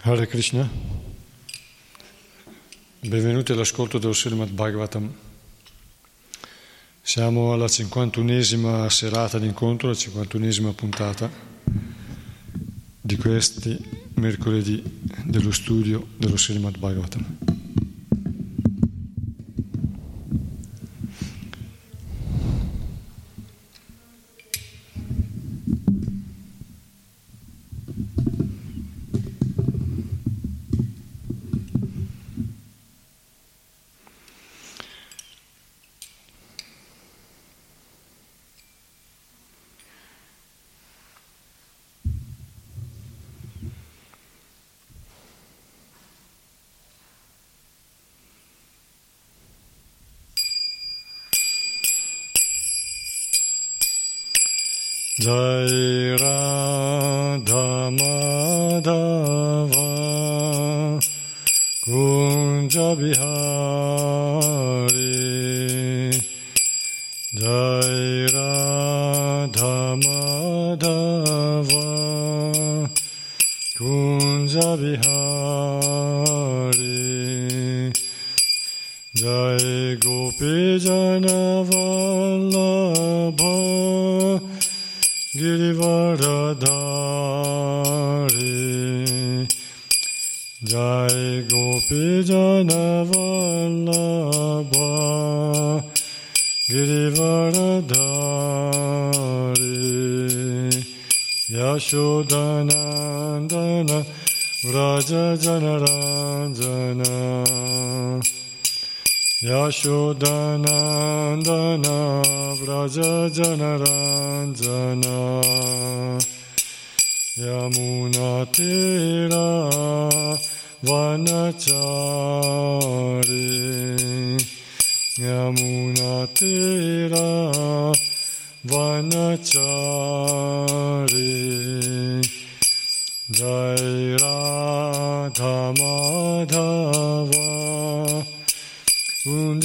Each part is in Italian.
Hare Krishna, benvenuti all'ascolto dello Srimad Bhagavatam. Siamo alla 51esima serata d'incontro, la 51esima puntata di questi mercoledì dello studio dello Srimad Bhagavatam.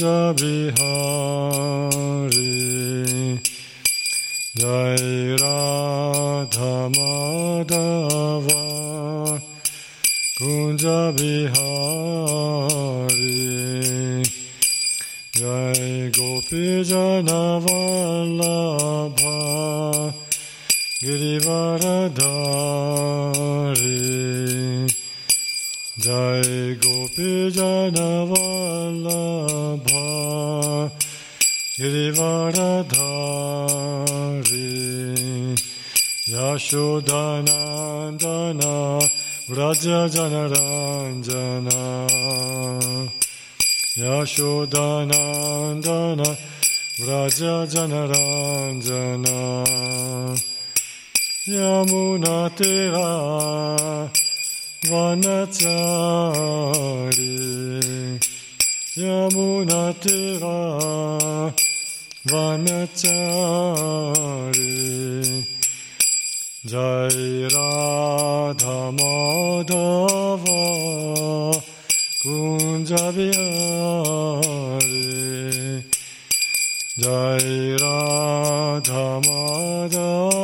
Kunja Bihari Jai Radha Madhava Kunja Jai Gopi Janavallabha Girivaradhari Jai Gopi Janavallabha Girivaradhari Yashodanandana Vraja Janaranjana Yashodanandana Vraja Janaranjana Yamunatira Vanachari Yamunatira Vanachari Jai Radha Madhava Kunja Bihari Jai Radha Madhava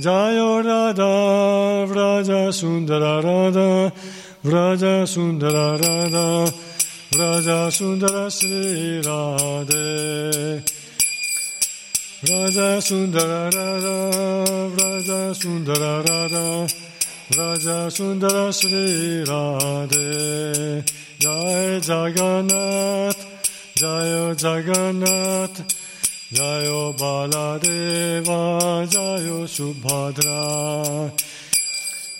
Jayo Radha Vraja Sundara Radha Vraja Sundara Radha Vraja Sundara Sri Radhe. Vraja Sundara Radha Vraja Sundara Radha Vraja Sundara Sri Radhe. Jai Jagannath Jayo Jagannath Jayo Baladeva Jayo Subhadra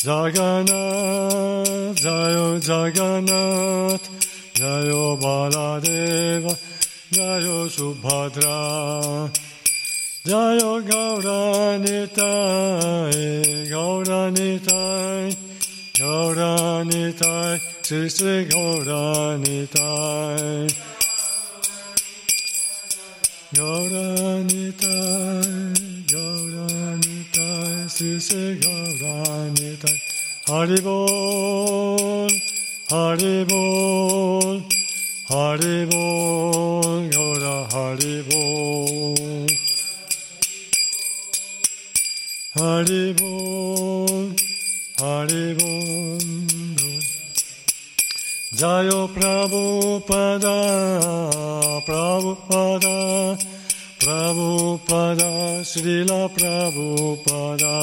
Jagannath Jayo Jagannath Jayo Baladeva Jayo Subhadra Jayo Gauranitai Gauranitai Gauranitai Sri Sri Gauranitai Gauranitai, Gauranitai, Sri Gauranitai. Haribol, Haribol, Haribol, Gaura Haribol. Haribol, Haribol. Jayo Prabhupada, Prabhupada, Prabhupada, Srila Prabhupada.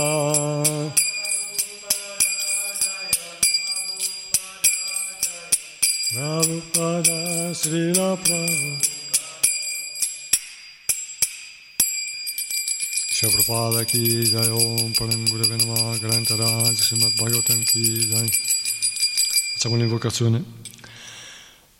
Prabhupada, Srila Prabhupada. Prabhupada ki jai Om Param Gurave Namah Grantaraj Srimad Bhagavatam ki jai Facciamo l'invocazione.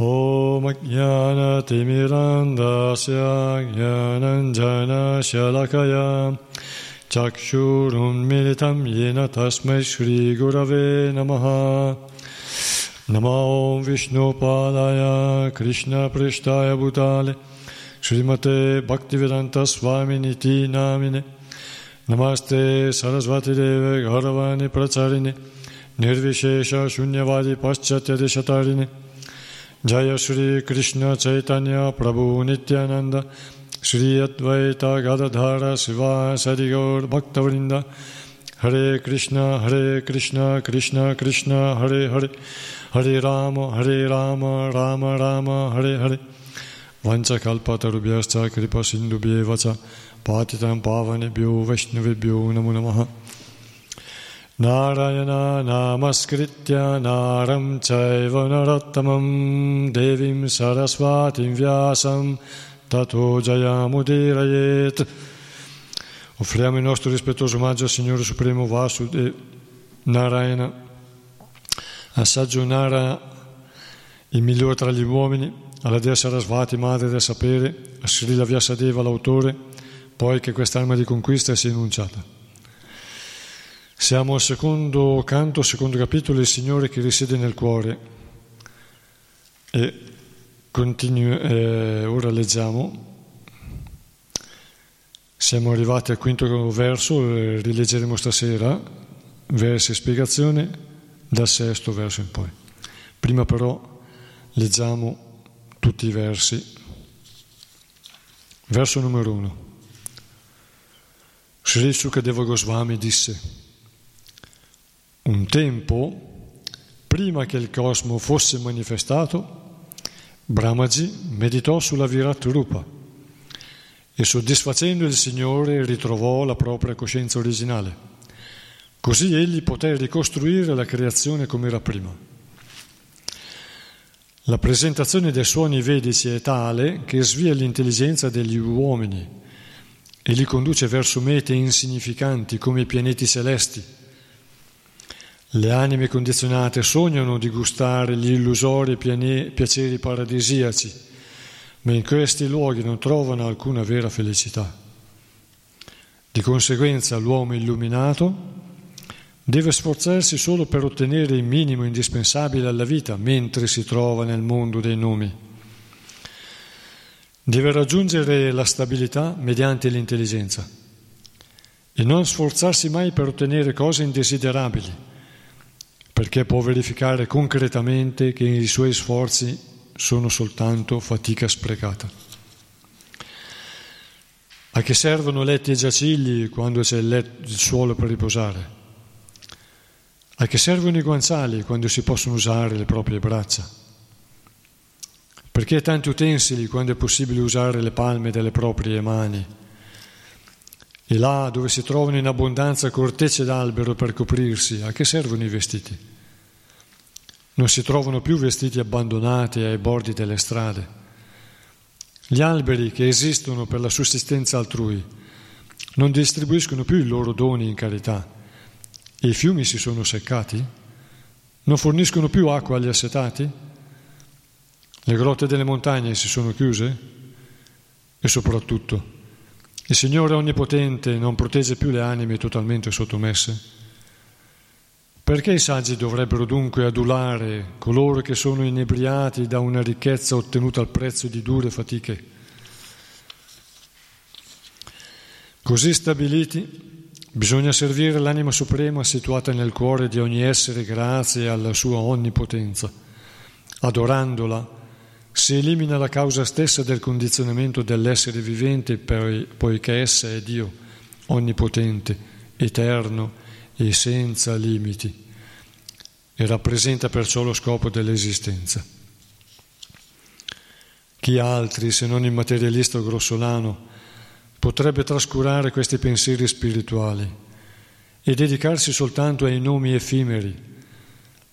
Om Jnana Timirandasya Jnananjana Shalakaya Chakshurum Militam Yena Tasmai Shri Gurave Namaha Namo Vishnu Padaya Krishna Prishtaya Bhutale Srimate Bhaktivedanta Jaya Shri Krishna Chaitanya Prabhu Nityananda Shri Advaita Gadadhara Shiva Sadigaur Bhaktavrinda Hare Krishna Hare Krishna Krishna Krishna Hare Hare Hare Rama Hare Rama Rama Rama Hare Hare Vancha kalpatarubhyascha kripa sindubhyevacha patitam pavanebhyo vaishnavebhyo namo namaha Namaskritya naram chaiva narottamam devim sarasvatim vyasam tato jayamudirayet Offriamo il nostro rispettoso omaggio al Signore Supremo Vasudev Narayana assaggio Nara il migliore tra gli uomini alla Dea Sarasvati, madre del sapere, a Srila Vyasadeva, l'autore, poi che quest'arma di conquista sia enunciata. Siamo al secondo canto, secondo capitolo, il Signore che risiede nel cuore. E continu- eh, ora leggiamo. Siamo arrivati al quinto verso, eh, rileggeremo stasera, versi e spiegazione dal sesto verso in poi. Prima però leggiamo tutti i versi. Verso numero uno. Sri Sukadeva Goswami disse, un tempo, prima che il cosmo fosse manifestato, Brahmaji meditò sulla Virat Rupa e soddisfacendo il Signore ritrovò la propria coscienza originale. Così egli poté ricostruire la creazione come era prima. La presentazione dei suoni vedici è tale che svia l'intelligenza degli uomini e li conduce verso mete insignificanti come i pianeti celesti. Le anime condizionate sognano di gustare gli illusori piaceri paradisiaci ma in questi luoghi non trovano alcuna vera felicità. Di conseguenza l'uomo illuminato deve sforzarsi solo per ottenere il minimo indispensabile alla vita mentre si trova nel mondo dei nomi. Deve raggiungere la stabilità mediante l'intelligenza e non sforzarsi mai per ottenere cose indesiderabili, perché può verificare concretamente che i suoi sforzi sono soltanto fatica sprecata. A che servono letti e giacigli quando c'è il, letto, il suolo per riposare? A che servono i guanciali quando si possono usare le proprie braccia? Perché tanti utensili quando è possibile usare le palme delle proprie mani? E là dove si trovano in abbondanza cortecce d'albero per coprirsi, a che servono i vestiti? Non si trovano più vestiti abbandonati ai bordi delle strade. Gli alberi che esistono per la sussistenza altrui non distribuiscono più i loro doni in carità i fiumi si sono seccati? Non forniscono più acqua agli assetati? Le grotte delle montagne si sono chiuse? E soprattutto, il Signore Onnipotente non protegge più le anime totalmente sottomesse? Perché i saggi dovrebbero dunque adulare coloro che sono inebriati da una ricchezza ottenuta al prezzo di dure fatiche? Così stabiliti, bisogna servire l'anima suprema situata nel cuore di ogni essere grazie alla sua onnipotenza. Adorandola, si elimina la causa stessa del condizionamento dell'essere vivente poiché essa è Dio, onnipotente, eterno, e senza limiti e rappresenta perciò lo scopo dell'esistenza. Chi altri, se non il materialista grossolano, potrebbe trascurare questi pensieri spirituali e dedicarsi soltanto ai nomi effimeri,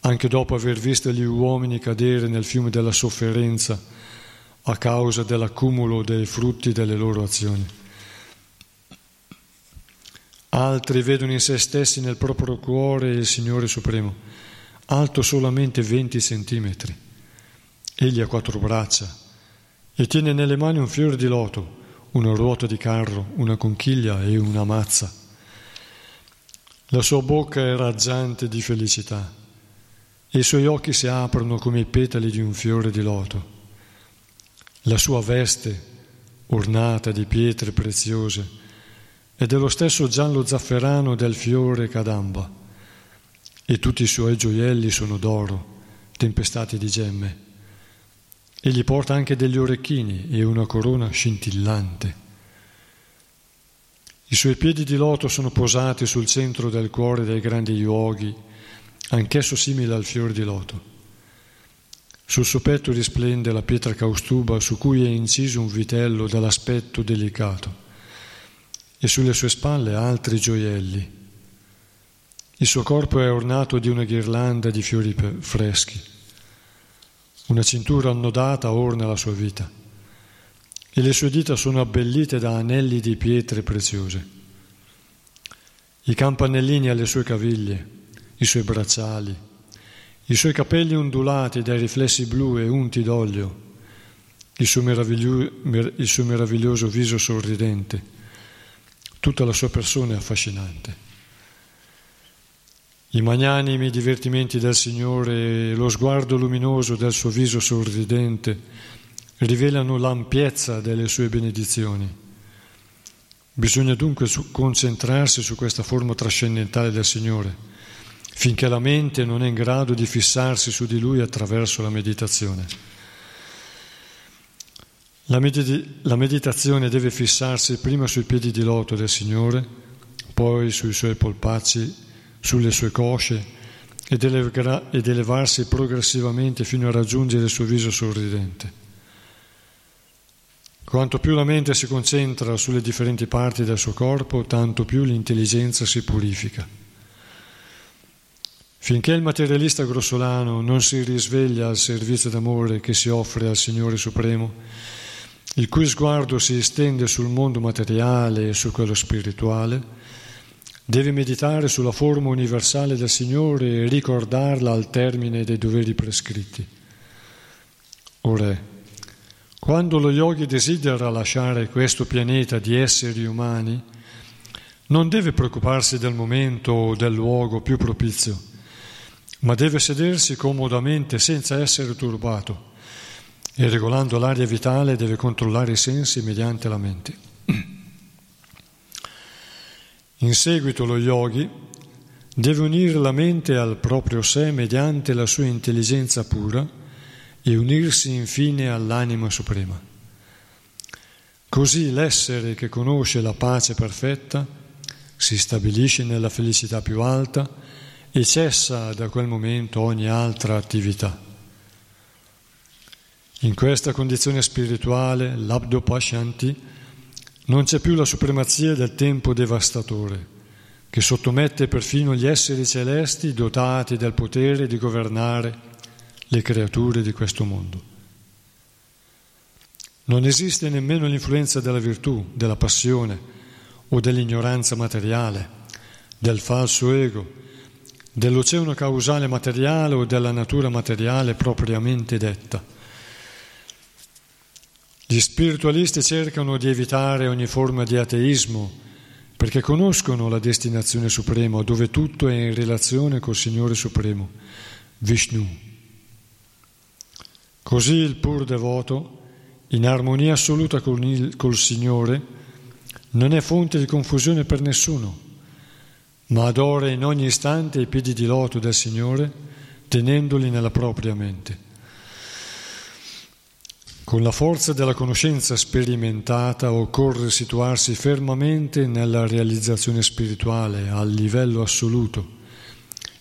anche dopo aver visto gli uomini cadere nel fiume della sofferenza a causa dell'accumulo dei frutti delle loro azioni. Altri vedono in se stessi nel proprio cuore il Signore Supremo, alto solamente 20 centimetri. Egli ha quattro braccia e tiene nelle mani un fiore di loto, una ruota di carro, una conchiglia e una mazza. La sua bocca è raggiante di felicità e i suoi occhi si aprono come i petali di un fiore di loto. La sua veste, ornata di pietre preziose, è dello stesso giallo zafferano del fiore cadamba e tutti i suoi gioielli sono d'oro, tempestati di gemme. Egli porta anche degli orecchini e una corona scintillante. I suoi piedi di loto sono posati sul centro del cuore dei grandi yogi, anch'esso simile al fiore di loto. Sul suo petto risplende la pietra caustuba su cui è inciso un vitello dall'aspetto delicato e sulle sue spalle altri gioielli. Il suo corpo è ornato di una ghirlanda di fiori freschi. Una cintura annodata orna la sua vita e le sue dita sono abbellite da anelli di pietre preziose. I campanellini alle sue caviglie, i suoi bracciali, i suoi capelli ondulati dai riflessi blu e unti d'olio, il suo, il suo meraviglioso viso sorridente Tutta la sua persona è affascinante. I magnanimi divertimenti del Signore e lo sguardo luminoso del suo viso sorridente rivelano l'ampiezza delle sue benedizioni. Bisogna dunque concentrarsi su questa forma trascendentale del Signore, finché la mente non è in grado di fissarsi su di Lui attraverso la meditazione. La, medit- la meditazione deve fissarsi prima sui piedi di loto del Signore, poi sui suoi polpacci, sulle sue cosce ed, elevar- ed elevarsi progressivamente fino a raggiungere il suo viso sorridente. Quanto più la mente si concentra sulle differenti parti del suo corpo, tanto più l'intelligenza si purifica. Finché il materialista grossolano non si risveglia al servizio d'amore che si offre al Signore Supremo, il cui sguardo si estende sul mondo materiale e su quello spirituale, deve meditare sulla forma universale del Signore e ricordarla al termine dei doveri prescritti. Ora, quando lo yogi desidera lasciare questo pianeta di esseri umani, non deve preoccuparsi del momento o del luogo più propizio ma deve sedersi comodamente senza essere turbato e regolando l'aria vitale deve controllare i sensi mediante la mente. In seguito lo yogi deve unire la mente al proprio sé mediante la sua intelligenza pura e unirsi infine all'anima suprema. Così l'essere che conosce la pace perfetta si stabilisce nella felicità più alta e cessa da quel momento ogni altra attività. In questa condizione spirituale, l'Abdo Pashanti, non c'è più la supremazia del tempo devastatore, che sottomette perfino gli esseri celesti dotati del potere di governare le creature di questo mondo. Non esiste nemmeno l'influenza della virtù, della passione o dell'ignoranza materiale, del falso ego, dell'oceano causale materiale o della natura materiale propriamente detta. Gli spiritualisti cercano di evitare ogni forma di ateismo perché conoscono la destinazione suprema dove tutto è in relazione col Signore Supremo, Vishnu. Così il pur devoto, in armonia assoluta col, col Signore, non è fonte di confusione per nessuno ma adora in ogni istante i piedi di loto del Signore, tenendoli nella propria mente. Con la forza della conoscenza sperimentata occorre situarsi fermamente nella realizzazione spirituale al livello assoluto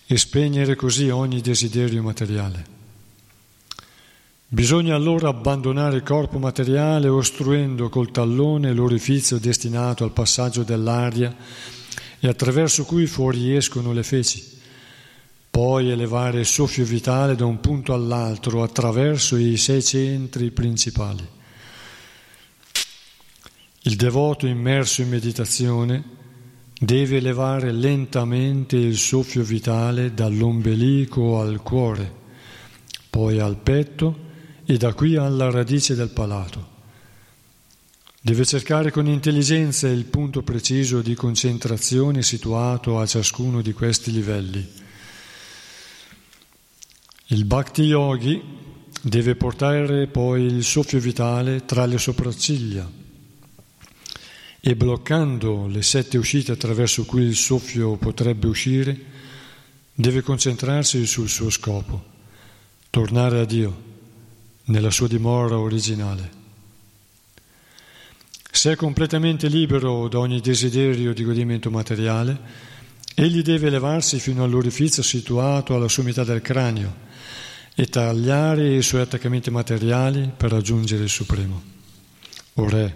e spegnere così ogni desiderio materiale. Bisogna allora abbandonare il corpo materiale ostruendo col tallone l'orifizio destinato al passaggio dell'aria e attraverso cui fuoriescono le feci, poi elevare il soffio vitale da un punto all'altro attraverso i sei centri principali. Il devoto immerso in meditazione deve elevare lentamente il soffio vitale dall'ombelico al cuore, poi al petto e da qui alla radice del palato. Deve cercare con intelligenza il punto preciso di concentrazione situato a ciascuno di questi livelli. Il Bhakti Yogi deve portare poi il soffio vitale tra le sopracciglia e bloccando le sette uscite attraverso cui il soffio potrebbe uscire, deve concentrarsi sul suo scopo, tornare a Dio nella sua dimora originale. Se è completamente libero da ogni desiderio di godimento materiale, egli deve elevarsi fino all'orifizio situato alla sommità del cranio e tagliare i suoi attaccamenti materiali per raggiungere il Supremo. O Re,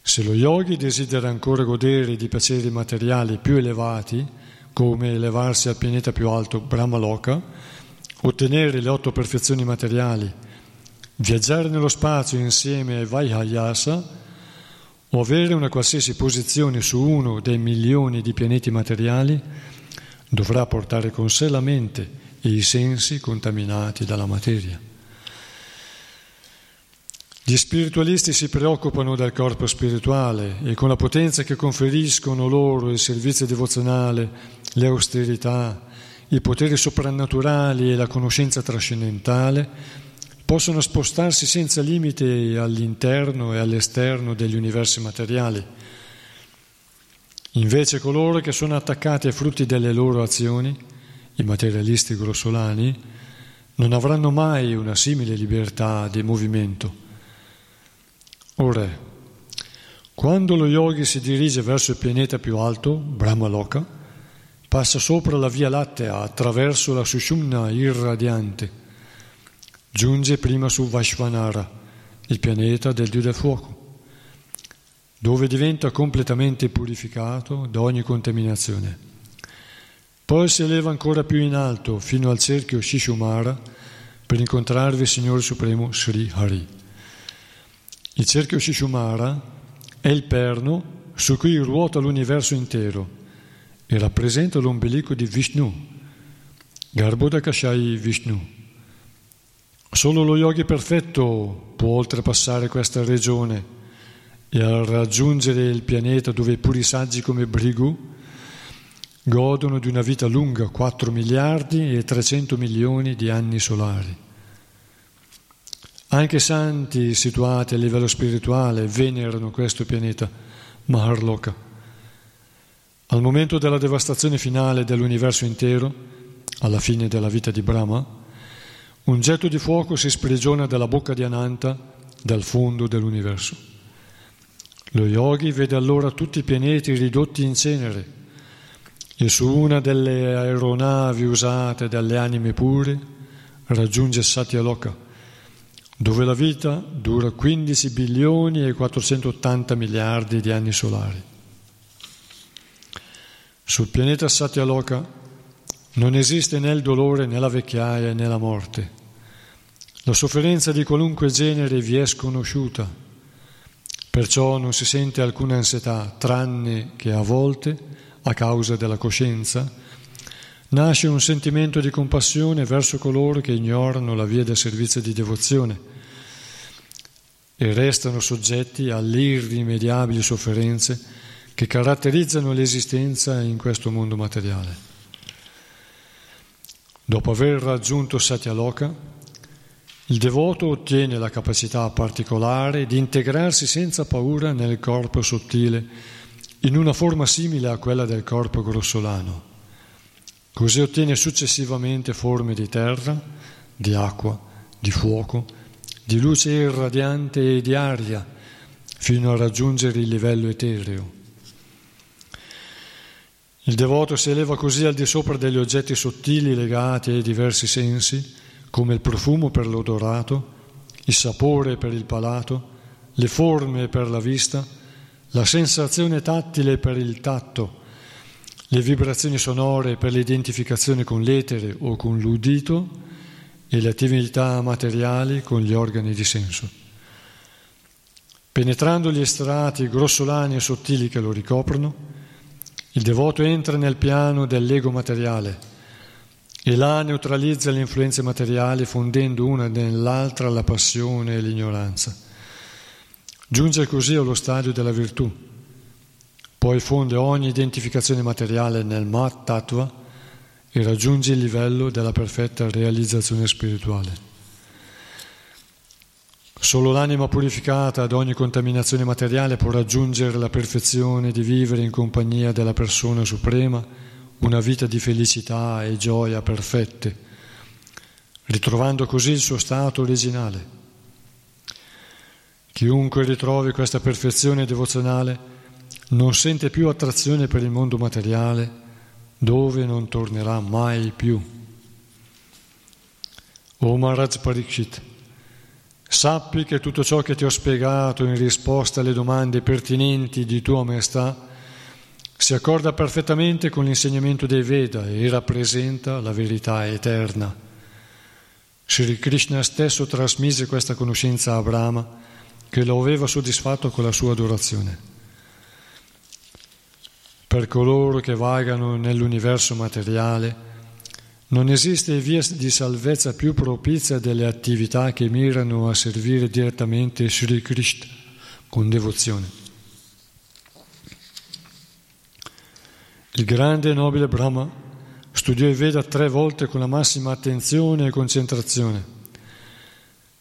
se lo yogi desidera ancora godere di piaceri materiali più elevati, come elevarsi al pianeta più alto Brahmaloka, ottenere le otto perfezioni materiali, viaggiare nello spazio insieme ai Vaihayasa, o avere una qualsiasi posizione su uno dei milioni di pianeti materiali, dovrà portare con sé la mente e i sensi contaminati dalla materia. Gli spiritualisti si preoccupano del corpo spirituale e con la potenza che conferiscono loro il servizio devozionale, le austerità, i poteri soprannaturali e la conoscenza trascendentale, possono spostarsi senza limite all'interno e all'esterno degli universi materiali. Invece coloro che sono attaccati ai frutti delle loro azioni, i materialisti grossolani, non avranno mai una simile libertà di movimento. Ora, quando lo yogi si dirige verso il pianeta più alto, Brahmaloka, passa sopra la via lattea attraverso la Sushumna irradiante Giunge prima su Vashvanara il pianeta del Dio del fuoco, dove diventa completamente purificato da ogni contaminazione. Poi si eleva ancora più in alto fino al cerchio Shishumara per incontrarvi il Signore Supremo Sri Hari. Il cerchio Shishumara è il perno su cui ruota l'universo intero e rappresenta l'ombelico di Vishnu, Garbhodakashai Vishnu. Solo lo yogi perfetto può oltrepassare questa regione e al raggiungere il pianeta dove i puri saggi come Brigu godono di una vita lunga, 4 miliardi e 300 milioni di anni solari. Anche santi situati a livello spirituale venerano questo pianeta, Maharloka. Al momento della devastazione finale dell'universo intero, alla fine della vita di Brahma, un getto di fuoco si sprigiona dalla bocca di Ananta dal fondo dell'universo. Lo yogi vede allora tutti i pianeti ridotti in cenere e su una delle aeronavi usate dalle anime pure raggiunge Satyaloka dove la vita dura 15 bilioni e 480 miliardi di anni solari. Sul pianeta Satyaloka non esiste né il dolore né la vecchiaia né la morte. La sofferenza di qualunque genere vi è sconosciuta, perciò non si sente alcuna ansietà, tranne che a volte, a causa della coscienza, nasce un sentimento di compassione verso coloro che ignorano la via del servizio di devozione e restano soggetti alle irrimediabili sofferenze che caratterizzano l'esistenza in questo mondo materiale. Dopo aver raggiunto Satyaloka, il devoto ottiene la capacità particolare di integrarsi senza paura nel corpo sottile, in una forma simile a quella del corpo grossolano. Così ottiene successivamente forme di terra, di acqua, di fuoco, di luce irradiante e di aria, fino a raggiungere il livello etereo. Il devoto si eleva così al di sopra degli oggetti sottili legati ai diversi sensi, come il profumo per l'odorato, il sapore per il palato, le forme per la vista, la sensazione tattile per il tatto, le vibrazioni sonore per l'identificazione con l'etere o con l'udito e le attività materiali con gli organi di senso. Penetrando gli strati grossolani e sottili che lo ricoprono, il devoto entra nel piano dell'ego materiale e là neutralizza le influenze materiali fondendo una nell'altra la passione e l'ignoranza. Giunge così allo stadio della virtù poi fonde ogni identificazione materiale nel Mat Tattva e raggiunge il livello della perfetta realizzazione spirituale. Solo l'anima purificata da ogni contaminazione materiale può raggiungere la perfezione di vivere in compagnia della persona suprema una vita di felicità e gioia perfette, ritrovando così il suo stato originale. Chiunque ritrovi questa perfezione devozionale non sente più attrazione per il mondo materiale dove non tornerà mai più. O Maharaj Parikshit, sappi che tutto ciò che ti ho spiegato in risposta alle domande pertinenti di tua maestà si accorda perfettamente con l'insegnamento dei Veda e rappresenta la verità eterna. Sri Krishna stesso trasmise questa conoscenza a Brahma che lo aveva soddisfatto con la sua adorazione per coloro che vagano nell'universo materiale, non esiste via di salvezza più propizia delle attività che mirano a servire direttamente Sri Krishna con devozione. Il grande e nobile Brahma studiò i Veda tre volte con la massima attenzione e concentrazione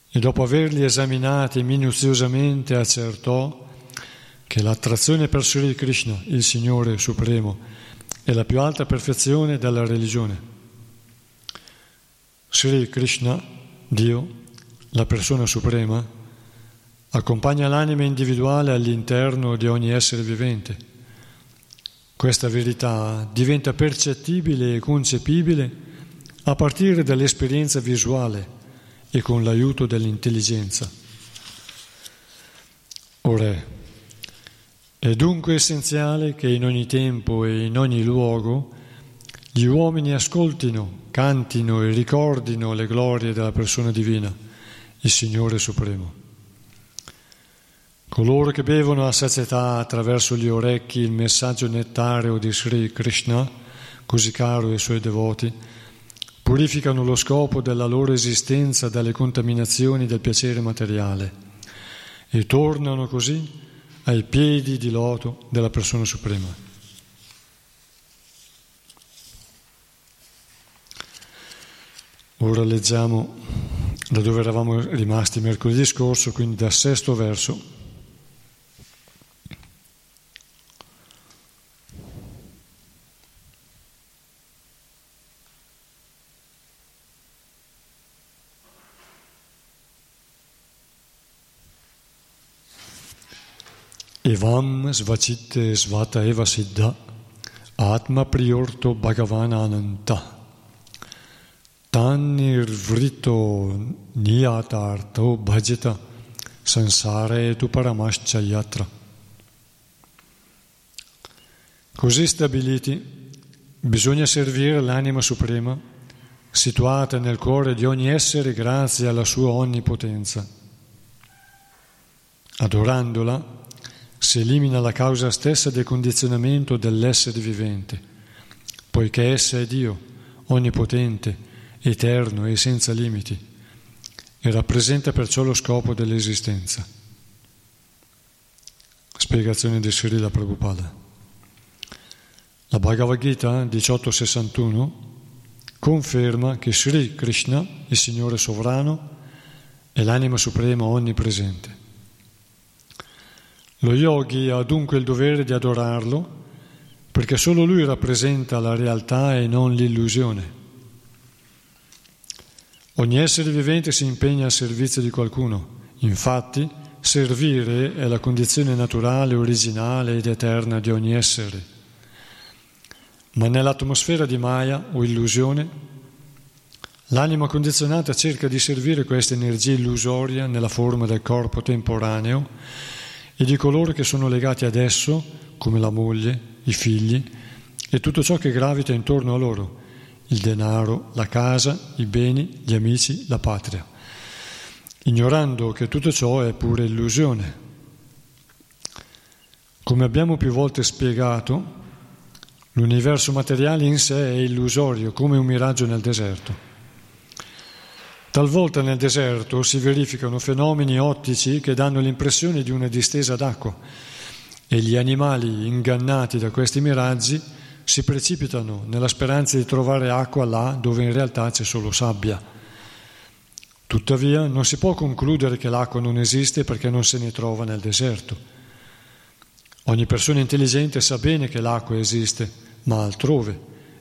e dopo averli esaminati minuziosamente accertò che l'attrazione per Sri Krishna, il Signore Supremo, è la più alta perfezione della religione. Sri Krishna, Dio, la persona suprema, accompagna l'anima individuale all'interno di ogni essere vivente. Questa verità diventa percettibile e concepibile a partire dall'esperienza visuale e con l'aiuto dell'intelligenza. o Re. È dunque essenziale che in ogni tempo e in ogni luogo gli uomini ascoltino, cantino e ricordino le glorie della persona divina, il Signore Supremo. Coloro che bevono a sazietà attraverso gli orecchi il messaggio nettareo di Sri Krishna, così caro ai suoi devoti, purificano lo scopo della loro esistenza dalle contaminazioni del piacere materiale e tornano così ai piedi di loto della persona suprema. Ora leggiamo da dove eravamo rimasti mercoledì scorso, quindi dal sesto verso. Evam svacitte svata eva siddha atma priorto bhagavan ananta tanirvrito niyatarto bhajita sansare tu paramascha yatra. Così stabiliti, bisogna servire l'anima suprema situata nel cuore di ogni essere grazie alla sua onnipotenza. Adorandola, si elimina la causa stessa del condizionamento dell'essere vivente, poiché essa è Dio, onnipotente, eterno e senza limiti, e rappresenta perciò lo scopo dell'esistenza. Spiegazione di Srila Prabhupada. La Bhagavad Gita 1861 conferma che Sri Krishna, il Signore sovrano, è l'anima suprema onnipresente. Lo yogi ha dunque il dovere di adorarlo perché solo lui rappresenta la realtà e non l'illusione. Ogni essere vivente si impegna al servizio di qualcuno, infatti servire è la condizione naturale, originale ed eterna di ogni essere. Ma nell'atmosfera di Maya o illusione, l'anima condizionata cerca di servire questa energia illusoria nella forma del corpo temporaneo e di coloro che sono legati ad esso, come la moglie, i figli e tutto ciò che gravita intorno a loro, il denaro, la casa, i beni, gli amici, la patria, ignorando che tutto ciò è pure illusione. Come abbiamo più volte spiegato, l'universo materiale in sé è illusorio, come un miraggio nel deserto. Talvolta nel deserto si verificano fenomeni ottici che danno l'impressione di una distesa d'acqua e gli animali ingannati da questi miraggi si precipitano nella speranza di trovare acqua là dove in realtà c'è solo sabbia. Tuttavia non si può concludere che l'acqua non esiste perché non se ne trova nel deserto. Ogni persona intelligente sa bene che l'acqua esiste, ma altrove,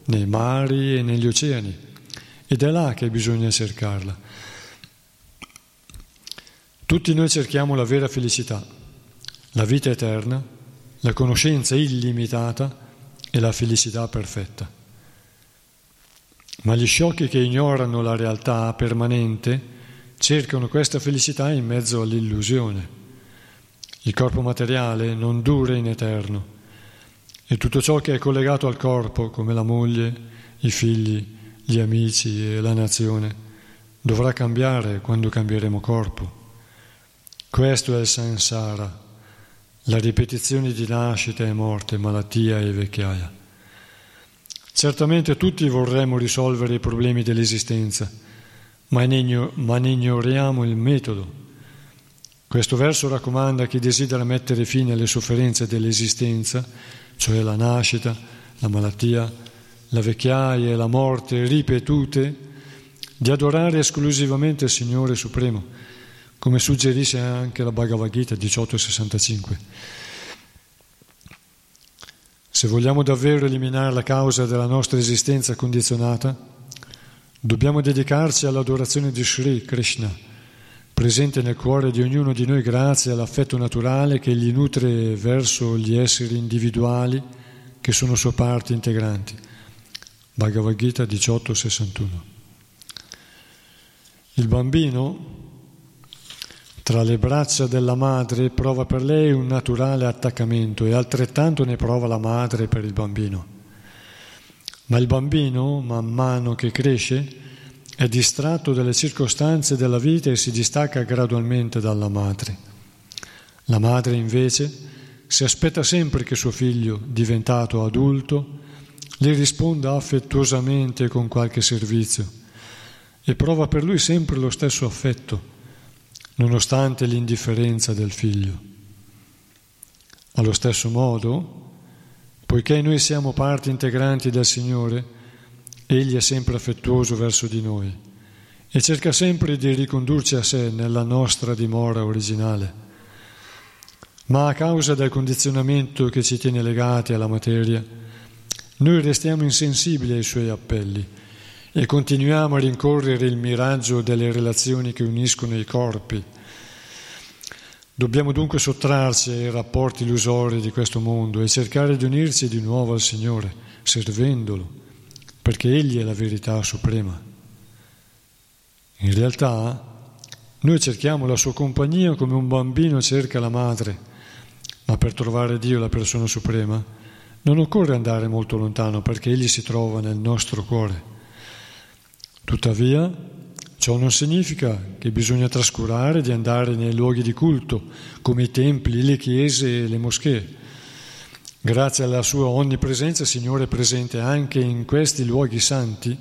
nei mari e negli oceani ed è là che bisogna cercarla. Tutti noi cerchiamo la vera felicità, la vita eterna, la conoscenza illimitata e la felicità perfetta. Ma gli sciocchi che ignorano la realtà permanente cercano questa felicità in mezzo all'illusione. Il corpo materiale non dura in eterno e tutto ciò che è collegato al corpo, come la moglie, i figli, gli amici e la nazione, dovrà cambiare quando cambieremo corpo. Questo è il sansara, la ripetizione di nascita e morte, malattia e vecchiaia. Certamente tutti vorremmo risolvere i problemi dell'esistenza, ma ne, ignoriamo il metodo. Questo verso raccomanda a chi desidera mettere fine alle sofferenze dell'esistenza, cioè la nascita, la malattia, la vecchiaia e la morte ripetute, di adorare esclusivamente il Signore Supremo, come suggerisce anche la Bhagavad Gita 1865. Se vogliamo davvero eliminare la causa della nostra esistenza condizionata, dobbiamo dedicarci all'adorazione di Sri Krishna, presente nel cuore di ognuno di noi grazie all'affetto naturale che gli nutre verso gli esseri individuali che sono sue parti integranti. Bhagavad Gita 1861. Il bambino tra le braccia della madre prova per lei un naturale attaccamento e altrettanto ne prova la madre per il bambino. Ma il bambino, man mano che cresce, è distratto dalle circostanze della vita e si distacca gradualmente dalla madre. La madre invece si aspetta sempre che suo figlio, diventato adulto, le risponda affettuosamente con qualche servizio e prova per lui sempre lo stesso affetto nonostante l'indifferenza del figlio. Allo stesso modo, poiché noi siamo parte integranti del Signore, Egli è sempre affettuoso verso di noi e cerca sempre di ricondurci a sé nella nostra dimora originale. Ma a causa del condizionamento che ci tiene legati alla materia, noi restiamo insensibili ai suoi appelli e continuiamo a rincorrere il miraggio delle relazioni che uniscono i corpi. Dobbiamo dunque sottrarci ai rapporti illusori di questo mondo e cercare di unirci di nuovo al Signore, servendolo, perché Egli è la verità suprema. In realtà noi cerchiamo la sua compagnia come un bambino cerca la madre, ma per trovare Dio, la persona suprema, non occorre andare molto lontano perché Egli si trova nel nostro cuore. Tuttavia, ciò non significa che bisogna trascurare di andare nei luoghi di culto, come i templi, le chiese e le moschee. Grazie alla sua onnipresenza, il Signore è presente anche in questi luoghi santi,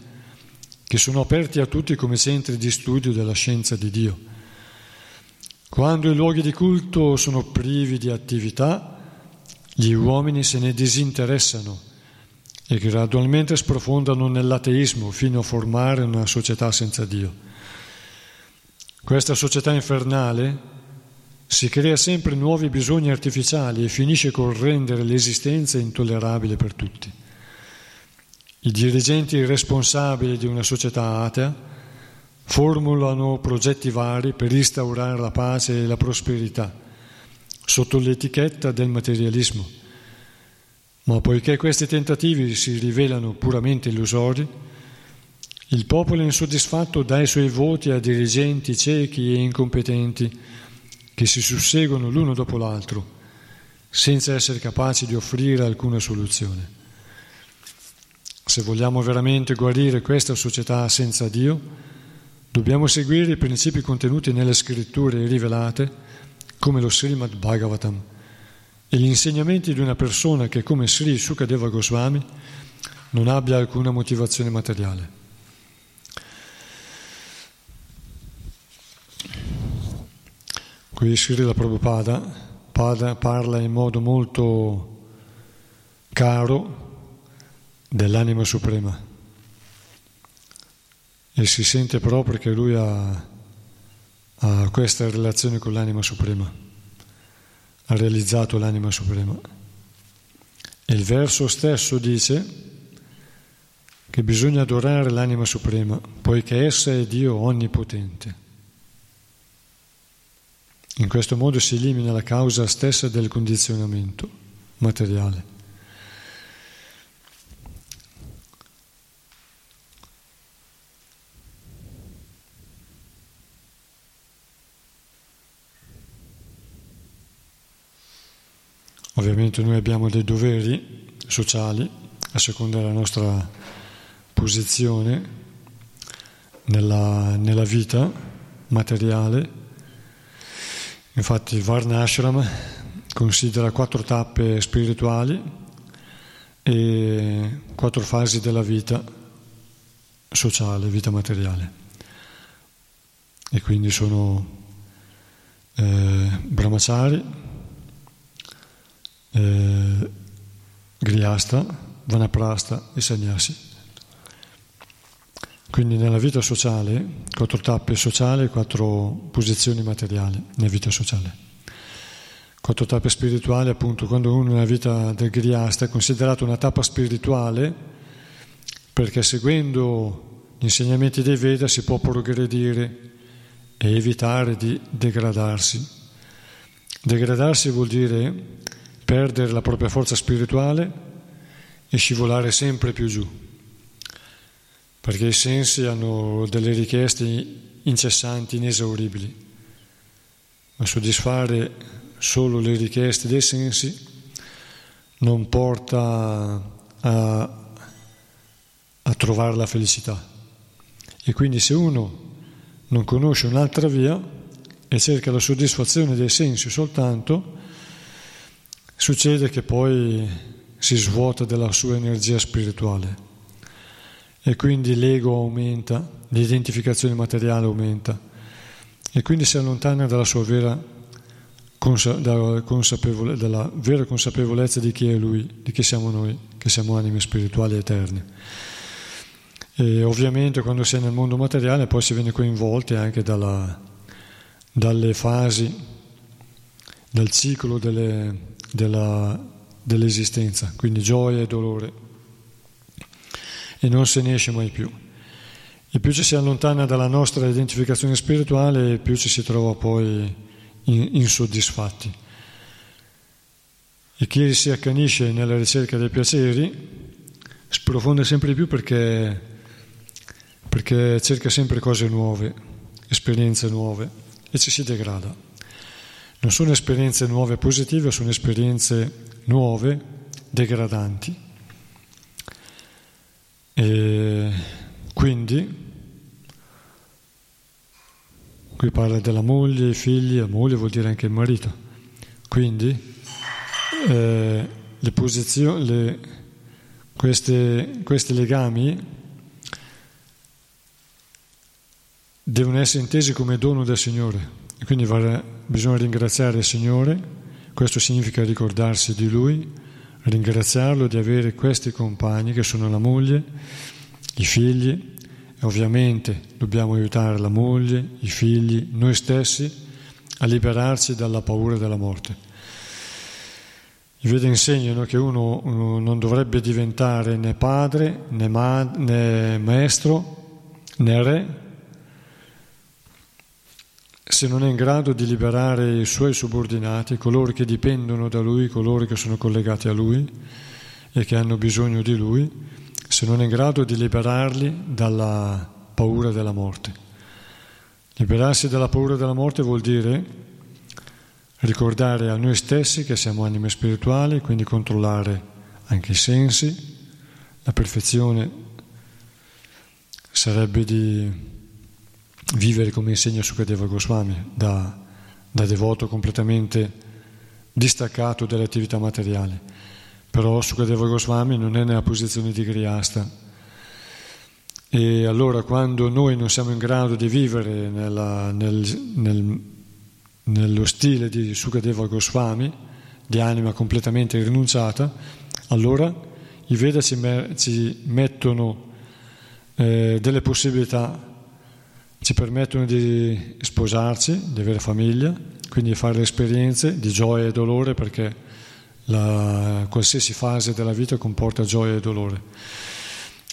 che sono aperti a tutti come centri di studio della scienza di Dio. Quando i luoghi di culto sono privi di attività, gli uomini se ne disinteressano e gradualmente sprofondano nell'ateismo fino a formare una società senza Dio. Questa società infernale si crea sempre nuovi bisogni artificiali e finisce col rendere l'esistenza intollerabile per tutti. I dirigenti responsabili di una società atea formulano progetti vari per instaurare la pace e la prosperità sotto l'etichetta del materialismo ma poiché questi tentativi si rivelano puramente illusori, il popolo insoddisfatto dà i suoi voti a dirigenti ciechi e incompetenti che si susseguono l'uno dopo l'altro, senza essere capaci di offrire alcuna soluzione. Se vogliamo veramente guarire questa società senza Dio, dobbiamo seguire i principi contenuti nelle scritture rivelate, come lo Srimad Bhagavatam e gli insegnamenti di una persona che come Sri Sukadeva Goswami non abbia alcuna motivazione materiale. Qui Srila Prabhupada parla in modo molto caro dell'anima suprema e si sente proprio che lui ha, ha questa relazione con l'anima suprema ha realizzato l'anima suprema. E il verso stesso dice che bisogna adorare l'anima suprema, poiché essa è Dio onnipotente. In questo modo si elimina la causa stessa del condizionamento materiale. Ovviamente noi abbiamo dei doveri sociali a seconda della nostra posizione nella, nella vita materiale. Infatti Varnashram considera quattro tappe spirituali e quattro fasi della vita sociale, vita materiale. E quindi sono eh, brahmachari, eh, Griasta, Vanaprasta e Sannyasi. Quindi nella vita sociale, quattro tappe sociali e quattro posizioni materiali nella vita sociale. Quattro tappe spirituali, appunto, quando uno nella vita del Griasta è considerato una tappa spirituale, perché seguendo gli insegnamenti dei Veda si può progredire e evitare di degradarsi. Degradarsi vuol dire perdere la propria forza spirituale e scivolare sempre più giù, perché i sensi hanno delle richieste incessanti, inesauribili. a soddisfare solo le richieste dei sensi non porta a, a trovare la felicità. E quindi se uno non conosce un'altra via e cerca la soddisfazione dei sensi soltanto, succede che poi si svuota della sua energia spirituale e quindi l'ego aumenta, l'identificazione materiale aumenta e quindi si allontana dalla sua vera, consapevole- dalla vera consapevolezza di chi è lui, di chi siamo noi, che siamo anime spirituali eterne. E ovviamente quando si è nel mondo materiale poi si viene coinvolti anche dalla, dalle fasi del ciclo delle, della, dell'esistenza, quindi gioia e dolore e non se ne esce mai più. E più ci si allontana dalla nostra identificazione spirituale, più ci si trova poi insoddisfatti. E chi si accanisce nella ricerca dei piaceri sprofonda sempre di più perché, perché cerca sempre cose nuove, esperienze nuove e ci si degrada. Non sono esperienze nuove positive, sono esperienze nuove degradanti. E quindi, qui parla della moglie, i figli, la moglie vuol dire anche il marito. Quindi, eh, le posizioni, le, queste, questi legami devono essere intesi come dono del Signore. Quindi bisogna ringraziare il Signore, questo significa ricordarsi di Lui ringraziarlo di avere questi compagni che sono la moglie, i figli e ovviamente dobbiamo aiutare la moglie, i figli, noi stessi a liberarci dalla paura della morte. I Veda insegnano che uno, uno, non dovrebbe diventare né padre, né, ma, né maestro, né re, se non è in grado di liberare i suoi subordinati, coloro che dipendono da lui, coloro che sono collegati a lui e che hanno bisogno di lui, se non è in grado di liberarli dalla paura della morte. Liberarsi dalla paura della morte vuol dire ricordare a noi stessi che siamo anime spirituali, quindi controllare anche i sensi. La perfezione sarebbe di vivere come insegna Sukadeva Goswami, da, da devoto completamente distaccato dalle attività materiali. Però Sukadeva Goswami non è nella posizione di Grihasta. E allora quando noi non siamo in grado di vivere nella, nel, nel, nello stile di Sukadeva Goswami, di anima completamente rinunciata, allora i Veda ci, ci mettono eh, delle possibilità ci permettono di sposarci, di avere famiglia, quindi di fare le esperienze di gioia e dolore perché la, qualsiasi fase della vita comporta gioia e dolore.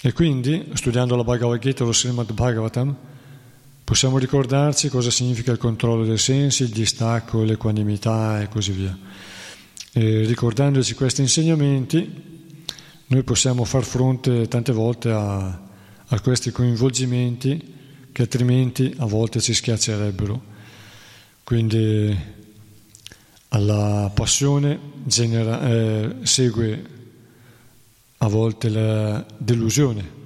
E quindi, studiando la Bhagavad Gita lo Srimad Bhagavatam, possiamo ricordarci cosa significa il controllo dei sensi, il distacco, l'equanimità e così via. E ricordandoci questi insegnamenti, noi possiamo far fronte tante volte a, a questi coinvolgimenti che altrimenti a volte ci schiaccerebbero. Quindi alla passione genera, eh, segue a volte la delusione.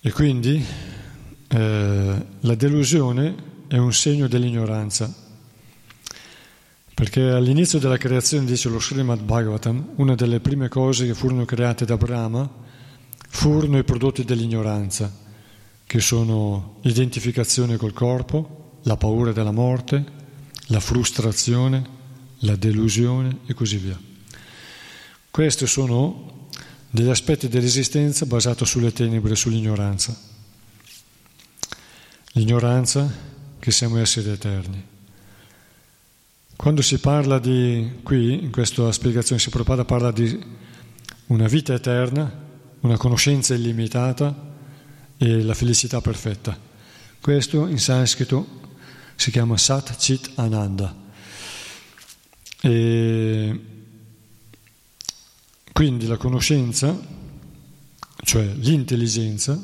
E quindi eh, la delusione è un segno dell'ignoranza, perché all'inizio della creazione, dice lo Srimad Bhagavatam, una delle prime cose che furono create da Brahma furono i prodotti dell'ignoranza che sono l'identificazione col corpo, la paura della morte, la frustrazione, la delusione e così via. Questi sono degli aspetti dell'esistenza basati sulle tenebre e sull'ignoranza. L'ignoranza che siamo esseri eterni. Quando si parla di, qui, in questa spiegazione si propara, parla di una vita eterna, una conoscenza illimitata, e la felicità perfetta. Questo in sanscrito si chiama Sat Chit Ananda. E quindi la conoscenza, cioè l'intelligenza,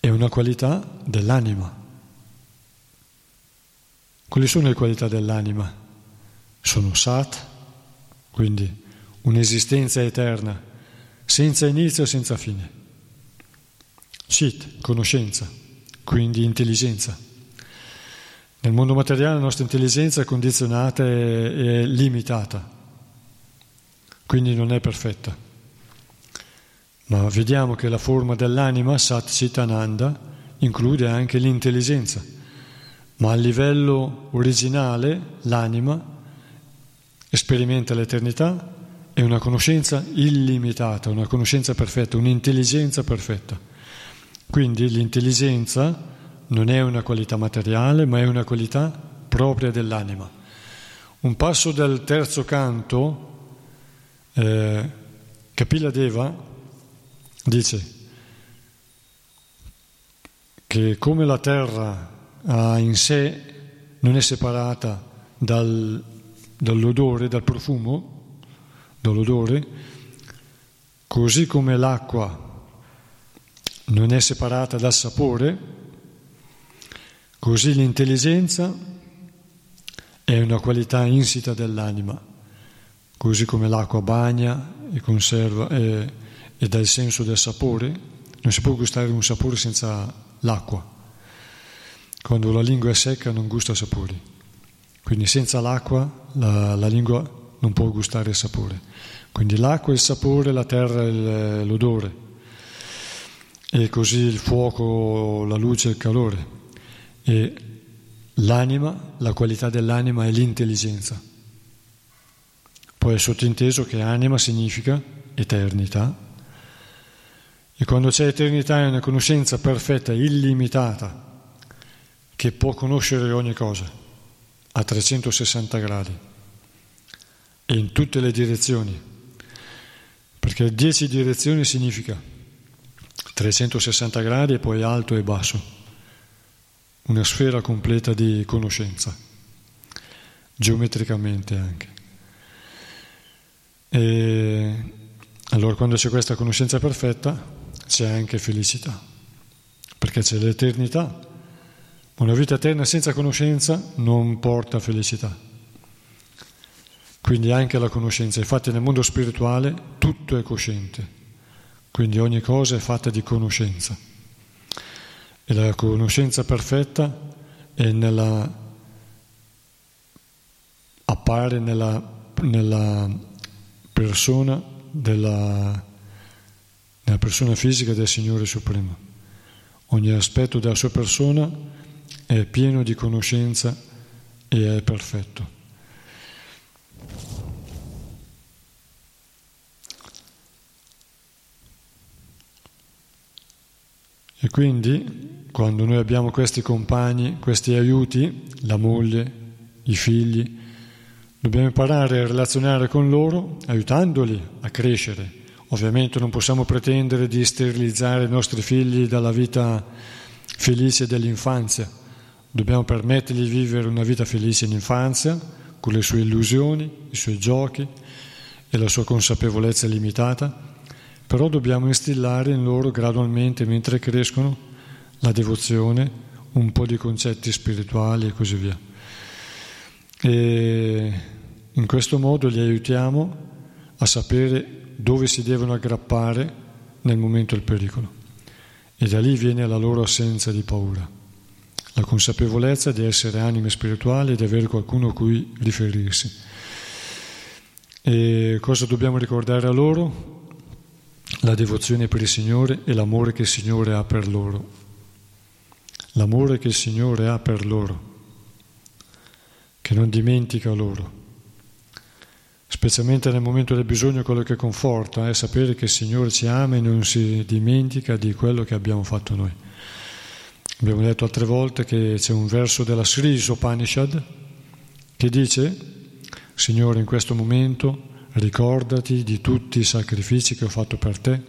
è una qualità dell'anima. Quali sono le qualità dell'anima? Sono sat, quindi un'esistenza eterna, senza inizio e senza fine. Chit, conoscenza, quindi intelligenza. Nel mondo materiale la nostra intelligenza è condizionata e, è limitata, quindi non è perfetta. Ma vediamo che la forma dell'anima, Sat Chitananda, include anche l'intelligenza, ma a livello originale l'anima sperimenta l'eternità e una conoscenza illimitata, una conoscenza perfetta, un'intelligenza perfetta. Quindi l'intelligenza non è una qualità materiale, ma è una qualità propria dell'anima. Un passo del terzo canto, eh, Kapila Deva dice che come la terra ha in sé, non è separata dal, dall'odore, dal profumo, dall'odore, così come l'acqua non è separata dal sapore, Così l'intelligenza è una qualità insita dell'anima, così come l'acqua bagna e conserva e, e dà il senso del sapore. Non si può gustare un sapore senza l'acqua. Quando la lingua è secca non gusta sapori. Quindi senza l'acqua la, la lingua non può gustare il sapore. Quindi l'acqua è il sapore, la terra è l'odore. E così il fuoco, la luce il calore. E l'anima, la qualità dell'anima è l'intelligenza. Poi è sottinteso che anima significa eternità. E quando c'è eternità è una conoscenza perfetta, illimitata, che può conoscere ogni cosa a 360 gradi e in tutte le direzioni. Perché 10 direzioni significa 360 gradi e poi alto e basso una sfera completa di conoscenza, geometricamente anche. E allora quando c'è questa conoscenza perfetta c'è anche felicità, perché c'è l'eternità. Una vita eterna senza conoscenza non porta felicità. Quindi anche la conoscenza. Infatti nel mondo spirituale tutto è cosciente, quindi ogni cosa è fatta di conoscenza. E la conoscenza perfetta nella, appare nella, nella persona della, nella persona fisica del Signore Supremo. Ogni aspetto della sua persona è pieno di conoscenza e è perfetto. E quindi quando noi abbiamo questi compagni, questi aiuti, la moglie, i figli, dobbiamo imparare a relazionare con loro aiutandoli a crescere. Ovviamente non possiamo pretendere di sterilizzare i nostri figli dalla vita felice dell'infanzia. Dobbiamo permettergli di vivere una vita felice in infanzia, con le sue illusioni, i suoi giochi e la sua consapevolezza limitata, però dobbiamo instillare in loro gradualmente, mentre crescono, la devozione, un po' di concetti spirituali e così via. E in questo modo li aiutiamo a sapere dove si devono aggrappare nel momento del pericolo. E da lì viene la loro assenza di paura, la consapevolezza di essere anime spirituali e di avere qualcuno a cui riferirsi. E cosa dobbiamo ricordare a loro? La devozione per il Signore e l'amore che il Signore ha per loro l'amore che il Signore ha per loro, che non dimentica loro. Specialmente nel momento del bisogno quello che conforta è sapere che il Signore ci ama e non si dimentica di quello che abbiamo fatto noi. Abbiamo detto altre volte che c'è un verso della Sri Upanishad che dice, Signore in questo momento ricordati di tutti i sacrifici che ho fatto per te,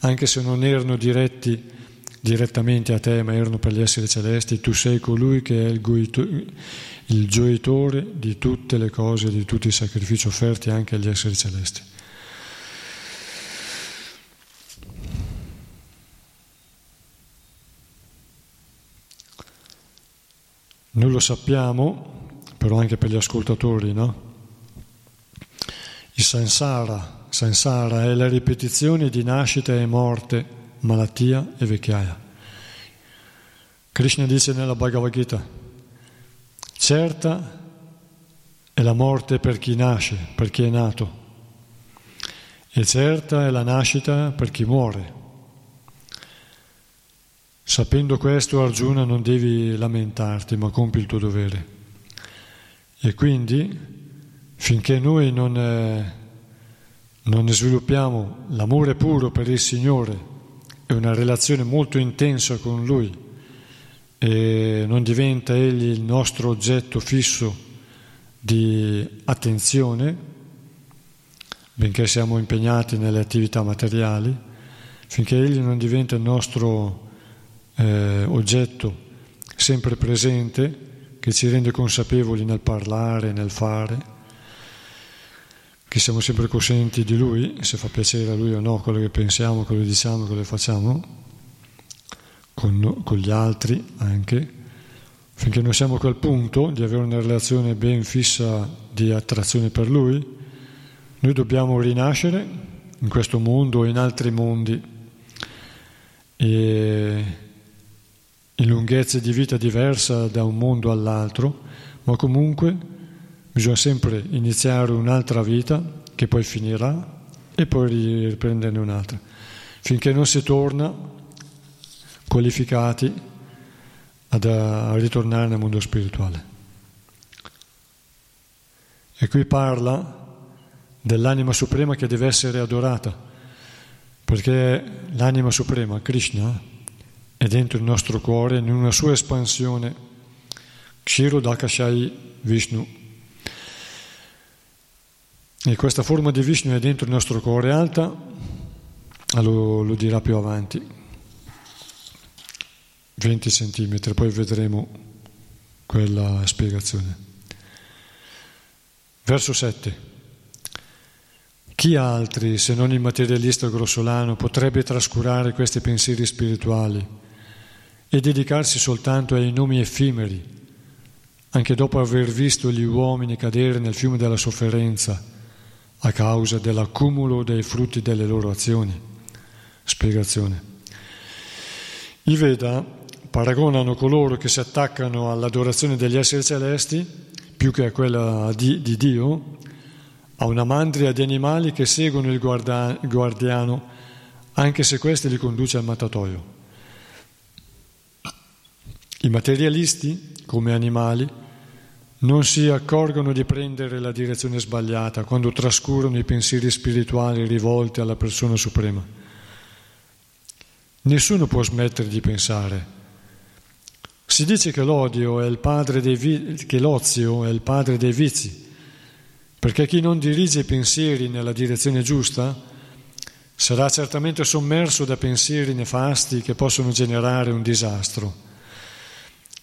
anche se non erano diretti direttamente a te, ma erano per gli esseri celesti, tu sei colui che è il, goito, il gioitore di tutte le cose, di tutti i sacrifici offerti anche agli esseri celesti. Noi lo sappiamo però anche per gli ascoltatori, no? Il sansara, sansara è la ripetizione di nascita e morte, malattia e vecchiaia. Krishna dice nella Bhagavad Gita, certa è la morte per chi nasce, per chi è nato, e certa è la nascita per chi muore. Sapendo questo, Arjuna, non devi lamentarti, ma compi il tuo dovere. E quindi, finché noi non, eh, non sviluppiamo l'amore puro per il Signore e una relazione molto intensa con Lui, e non diventa Egli il nostro oggetto fisso di attenzione, benché siamo impegnati nelle attività materiali, finché Egli non diventa il nostro eh, oggetto sempre presente che ci rende consapevoli nel parlare, nel fare, che siamo sempre coscienti di Lui, se fa piacere a Lui o no quello che pensiamo, quello che diciamo, quello che facciamo, con, con gli altri anche, finché non siamo a quel punto di avere una relazione ben fissa di attrazione per Lui, noi dobbiamo rinascere in questo mondo e in altri mondi. E in lunghezze di vita diversa da un mondo all'altro, ma comunque bisogna sempre iniziare un'altra vita che poi finirà e poi riprenderne un'altra, finché non si torna qualificati ad, a ritornare nel mondo spirituale. E qui parla dell'anima suprema che deve essere adorata, perché l'anima suprema, Krishna, è dentro il nostro cuore in una sua espansione, Kshiro Dakashai Vishnu. E questa forma di Vishnu è dentro il nostro cuore alta, lo, lo dirà più avanti, 20 centimetri, poi vedremo quella spiegazione. Verso 7. Chi altri, se non il materialista grossolano, potrebbe trascurare questi pensieri spirituali? e dedicarsi soltanto ai nomi effimeri, anche dopo aver visto gli uomini cadere nel fiume della sofferenza a causa dell'accumulo dei frutti delle loro azioni. Spiegazione. I Veda paragonano coloro che si attaccano all'adorazione degli esseri celesti, più che a quella di, di Dio, a una mandria di animali che seguono il guardiano, anche se questi li conduce al mattatoio. I materialisti, come animali, non si accorgono di prendere la direzione sbagliata quando trascurano i pensieri spirituali rivolti alla persona suprema. Nessuno può smettere di pensare. Si dice che l'odio è il padre dei vi- che l'ozio è il padre dei vizi, perché chi non dirige i pensieri nella direzione giusta sarà certamente sommerso da pensieri nefasti che possono generare un disastro.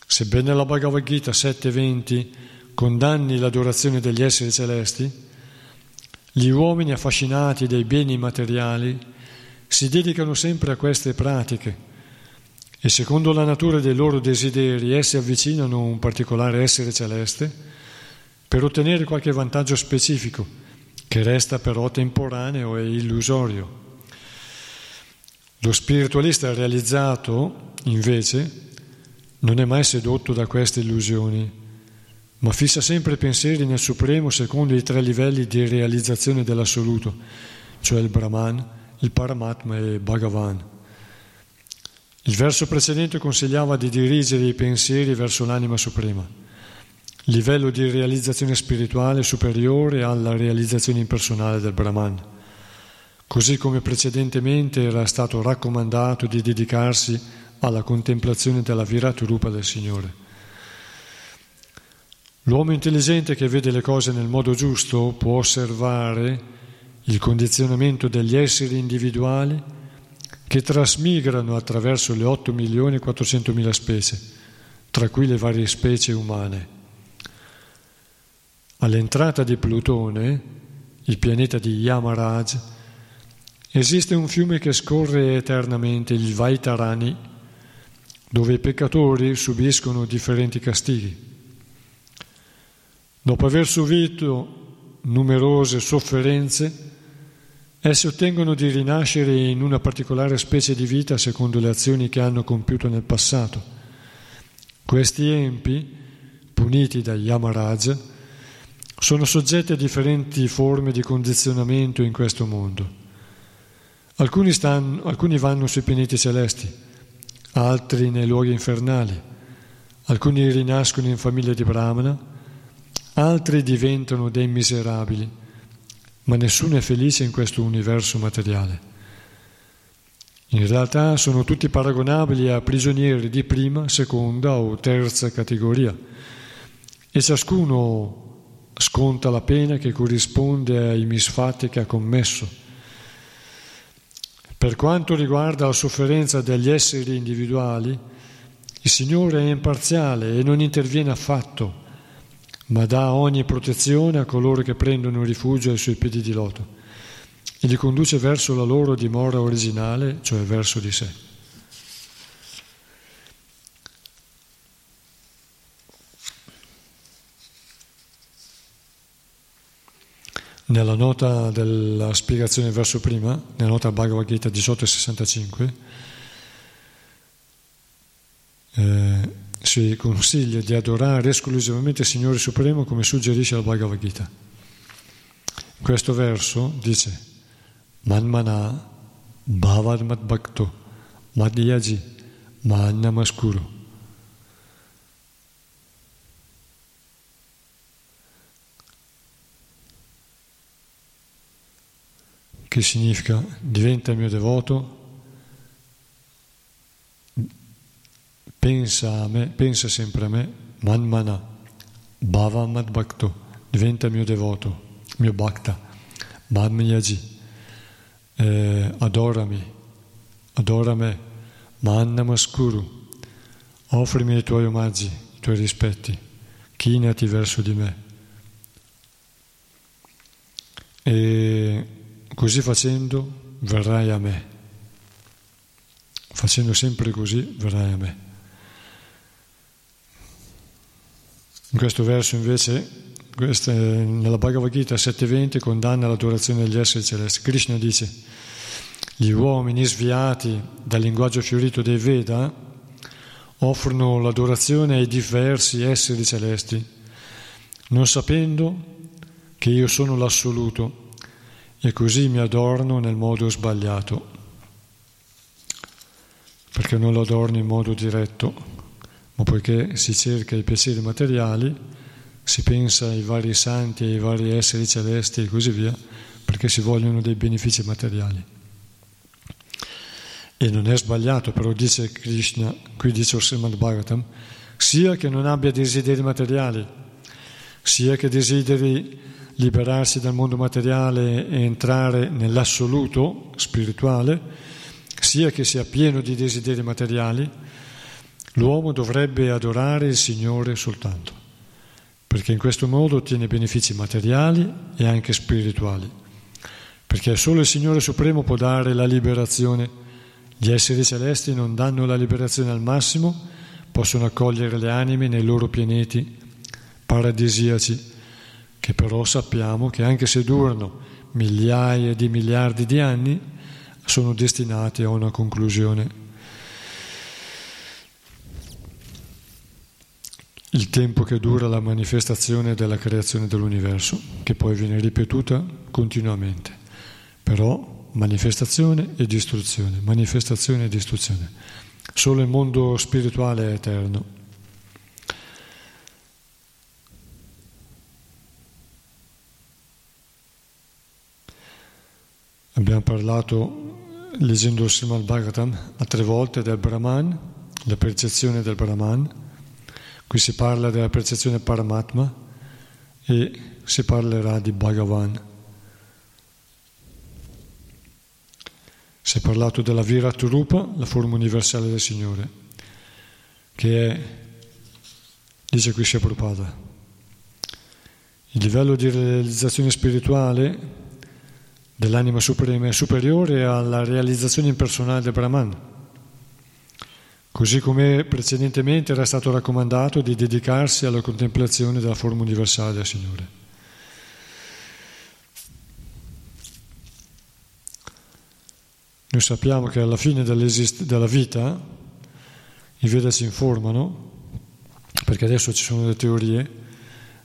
Sebbene la Bhagavad Gita 7.20 condanni l'adorazione degli esseri celesti, gli uomini affascinati dai beni materiali si dedicano sempre a queste pratiche e secondo la natura dei loro desideri essi avvicinano un particolare essere celeste per ottenere qualche vantaggio specifico che resta però temporaneo e illusorio. Lo spiritualista realizzato, invece, non è mai sedotto da queste illusioni, ma fissa sempre pensieri nel Supremo secondo i tre livelli di realizzazione dell'assoluto, cioè il Brahman, il Paramatma e il Bhagavan. Il verso precedente consigliava di dirigere i pensieri verso l'anima suprema, livello di realizzazione spirituale superiore alla realizzazione impersonale del Brahman, così come precedentemente era stato raccomandato di dedicarsi alla contemplazione della Virat Rupa del Signore. L'uomo intelligente che vede le cose nel modo giusto può osservare il condizionamento degli esseri individuali che trasmigrano attraverso le 8 milioni e 400 mila specie, tra cui le varie specie umane. All'entrata di Plutone, il pianeta di Yamaraj, esiste un fiume che scorre eternamente, il Vaitarani, dove i peccatori subiscono differenti castighi. Dopo aver subito numerose sofferenze, esse ottengono di rinascere in una particolare specie di vita secondo le azioni che hanno compiuto nel passato. Questi empi, puniti da Yamaraj, sono soggetti a differenti forme di condizionamento in questo mondo. Alcuni, stanno, alcuni vanno sui pianeti celesti, altri nei luoghi infernali, alcuni rinascono in famiglie di Brahmana, altri diventano dei miserabili, ma nessuno è felice in questo universo materiale. In realtà sono tutti paragonabili a prigionieri di prima, seconda o terza categoria e ciascuno sconta la pena che corrisponde ai misfatti che ha commesso. Per quanto riguarda la sofferenza degli esseri individuali, il Signore è imparziale e non interviene affatto ma dà ogni protezione a coloro che prendono rifugio ai suoi piedi di loto e li conduce verso la loro dimora originale, cioè verso di sé. Nella nota della spiegazione verso prima, nella nota Bhagavad Gita 1865, eh, si consiglia di adorare esclusivamente il Signore Supremo come suggerisce la Bhagavad Gita. Questo verso dice Manmana Bhavad Mad Bhakto Madhyaji Mannamaskuru. Che significa diventa mio devoto pensa a me, pensa sempre a me, manmana, bhava mad bhakto, diventa mio devoto, mio bhakta, mamyaji, eh, adorami, adora me, mannamaskuru, offrimi i tuoi omaggi, i tuoi rispetti, chinati verso di me. E così facendo verrai a me. Facendo sempre così verrai a me. In questo verso invece, questo, nella Bhagavad Gita 7.20 condanna l'adorazione degli esseri celesti. Krishna dice, gli uomini sviati dal linguaggio fiorito dei Veda offrono l'adorazione ai diversi esseri celesti, non sapendo che io sono l'assoluto e così mi adorno nel modo sbagliato, perché non lo adorno in modo diretto ma poiché si cerca i piaceri materiali, si pensa ai vari santi, ai vari esseri celesti e così via, perché si vogliono dei benefici materiali. E non è sbagliato, però dice Krishna, qui dice Srimad Bhagavatam, sia che non abbia desideri materiali, sia che desideri liberarsi dal mondo materiale e entrare nell'assoluto spirituale, sia che sia pieno di desideri materiali, L'uomo dovrebbe adorare il Signore soltanto, perché in questo modo ottiene benefici materiali e anche spirituali, perché solo il Signore Supremo può dare la liberazione. Gli esseri celesti non danno la liberazione al massimo, possono accogliere le anime nei loro pianeti paradisiaci, che però sappiamo che anche se durano migliaia di miliardi di anni, sono destinati a una conclusione il tempo che dura la manifestazione della creazione dell'universo, che poi viene ripetuta continuamente. Però manifestazione e distruzione, manifestazione e distruzione. Solo il mondo spirituale è eterno. Abbiamo parlato, leggendo il Srimad Bhagavatam, a tre volte del Brahman, la percezione del Brahman, Qui si parla della percezione Paramatma e si parlerà di Bhagavan. Si è parlato della Virat Rupa, la forma universale del Signore, che è, dice qui sia Prabhupada, il livello di realizzazione spirituale dell'anima suprema è superiore alla realizzazione impersonale del Brahman così come precedentemente era stato raccomandato di dedicarsi alla contemplazione della forma universale del Signore. Noi sappiamo che alla fine della vita i Veda ci informano, perché adesso ci sono delle teorie,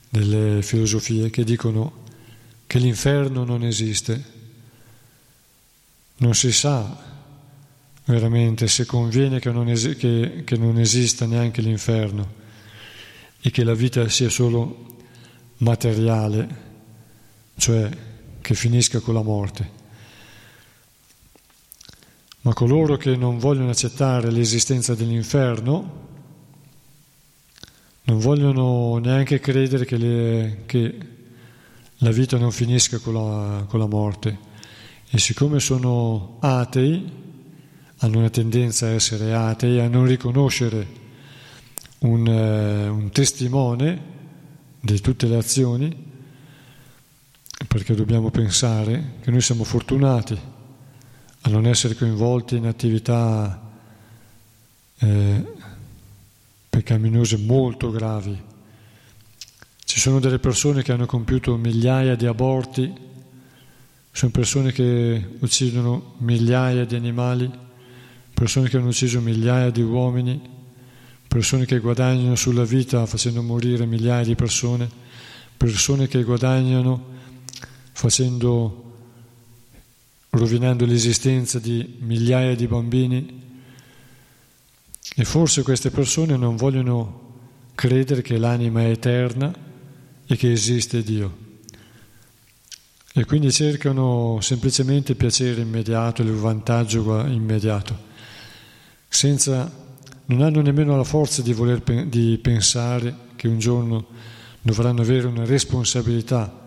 delle filosofie che dicono che l'inferno non esiste. Non si sa veramente se conviene che non, es- che, che non esista neanche l'inferno e che la vita sia solo materiale, cioè che finisca con la morte. Ma coloro che non vogliono accettare l'esistenza dell'inferno non vogliono neanche credere che, le, che la vita non finisca con la, con la morte. E siccome sono atei, hanno una tendenza a essere atei, a non riconoscere un, eh, un testimone di tutte le azioni, perché dobbiamo pensare che noi siamo fortunati a non essere coinvolti in attività eh, peccaminose molto gravi. Ci sono delle persone che hanno compiuto migliaia di aborti, sono persone che uccidono migliaia di animali, persone che hanno ucciso migliaia di uomini, persone che guadagnano sulla vita facendo morire migliaia di persone, persone che guadagnano facendo rovinando l'esistenza di migliaia di bambini e forse queste persone non vogliono credere che l'anima è eterna e che esiste Dio. E quindi cercano semplicemente il piacere immediato, il vantaggio immediato, senza, non hanno nemmeno la forza di voler di pensare che un giorno dovranno avere una responsabilità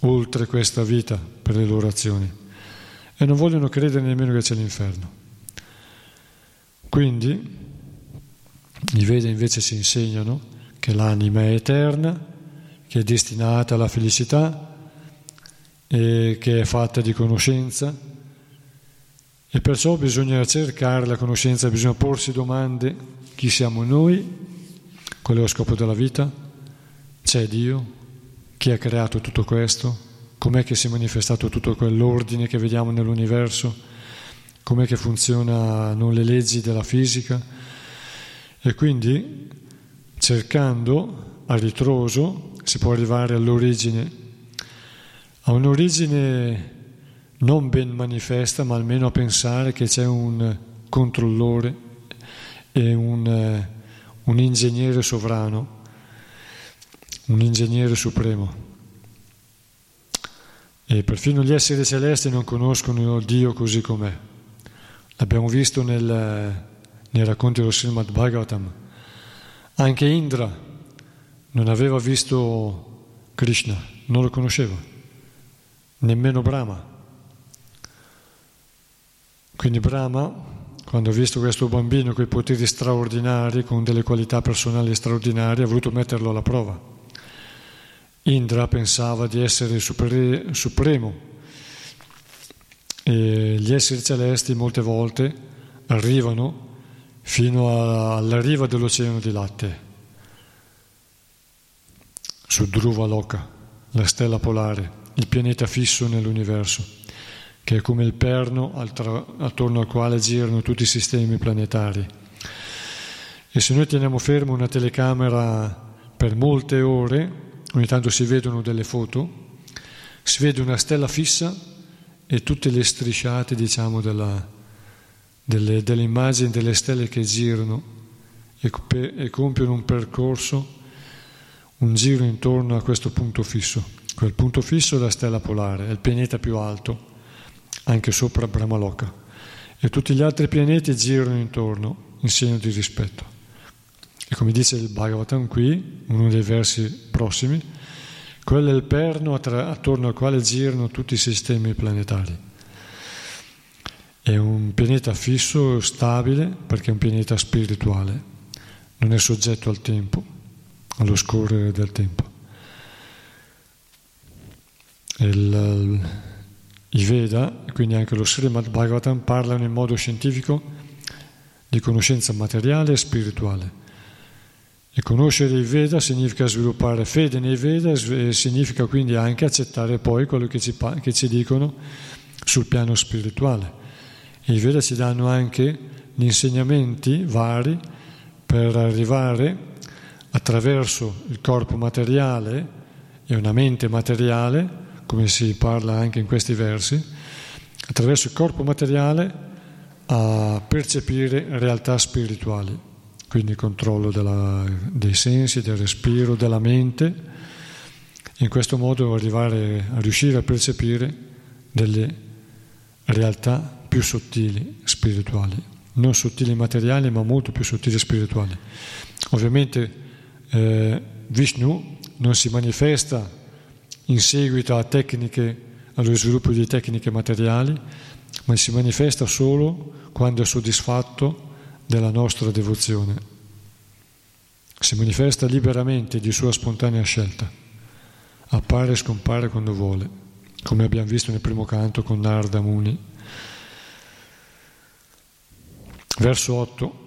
oltre questa vita per le loro azioni e non vogliono credere nemmeno che c'è l'inferno. Quindi i Veda invece ci insegnano che l'anima è eterna, che è destinata alla felicità e che è fatta di conoscenza. E perciò bisogna cercare la conoscenza, bisogna porsi domande, chi siamo noi, qual è lo scopo della vita, c'è Dio, chi ha creato tutto questo, com'è che si è manifestato tutto quell'ordine che vediamo nell'universo, com'è che funzionano le leggi della fisica? E quindi cercando a ritroso si può arrivare all'origine, a un'origine non ben manifesta, ma almeno a pensare che c'è un controllore e un, un ingegnere sovrano, un ingegnere supremo. E perfino gli esseri celesti non conoscono Dio così com'è. L'abbiamo visto nel, nei racconti dello Srimad Bhagavatam. Anche Indra non aveva visto Krishna, non lo conosceva, nemmeno Brahma. Quindi Brahma, quando ha visto questo bambino con i poteri straordinari, con delle qualità personali straordinarie, ha voluto metterlo alla prova. Indra pensava di essere super, supremo e gli esseri celesti molte volte arrivano fino alla riva dell'oceano di latte, su Dhruva Loka, la stella polare, il pianeta fisso nell'universo, che è come il perno attorno al quale girano tutti i sistemi planetari. E se noi teniamo fermo una telecamera per molte ore, ogni tanto si vedono delle foto, si vede una stella fissa e tutte le strisciate, diciamo, della, delle, delle, immagini delle stelle che girano e, e compiono un percorso, un giro intorno a questo punto fisso. Quel punto fisso è la stella polare, è il pianeta più alto, anche sopra Brahmaloka. E tutti gli altri pianeti girano intorno in segno di rispetto. E come dice il Bhagavatam qui, uno dei versi prossimi, quello è il perno attorno al quale girano tutti i sistemi planetari. È un pianeta fisso, stabile, perché è un pianeta spirituale, non è soggetto al tempo, allo scorrere del tempo. Il, I Veda, quindi anche lo Srimad Bhagavatam, parlano in modo scientifico di conoscenza materiale e spirituale. E conoscere i Veda significa sviluppare fede nei Veda e significa quindi anche accettare poi quello che ci, che ci dicono sul piano spirituale. E I Veda ci danno anche gli insegnamenti vari per arrivare attraverso il corpo materiale e una mente materiale, come si parla anche in questi versi, attraverso il corpo materiale a percepire realtà spirituali, quindi controllo della, dei sensi, del respiro, della mente, in questo modo arrivare a riuscire a percepire delle realtà più sottili spirituali, non sottili materiali ma molto più sottili spirituali. Ovviamente eh, Vishnu non si manifesta in seguito a tecniche, allo sviluppo di tecniche materiali, ma si manifesta solo quando è soddisfatto della nostra devozione. Si manifesta liberamente di sua spontanea scelta, appare e scompare quando vuole, come abbiamo visto nel primo canto con Narda Muni. Verso 8.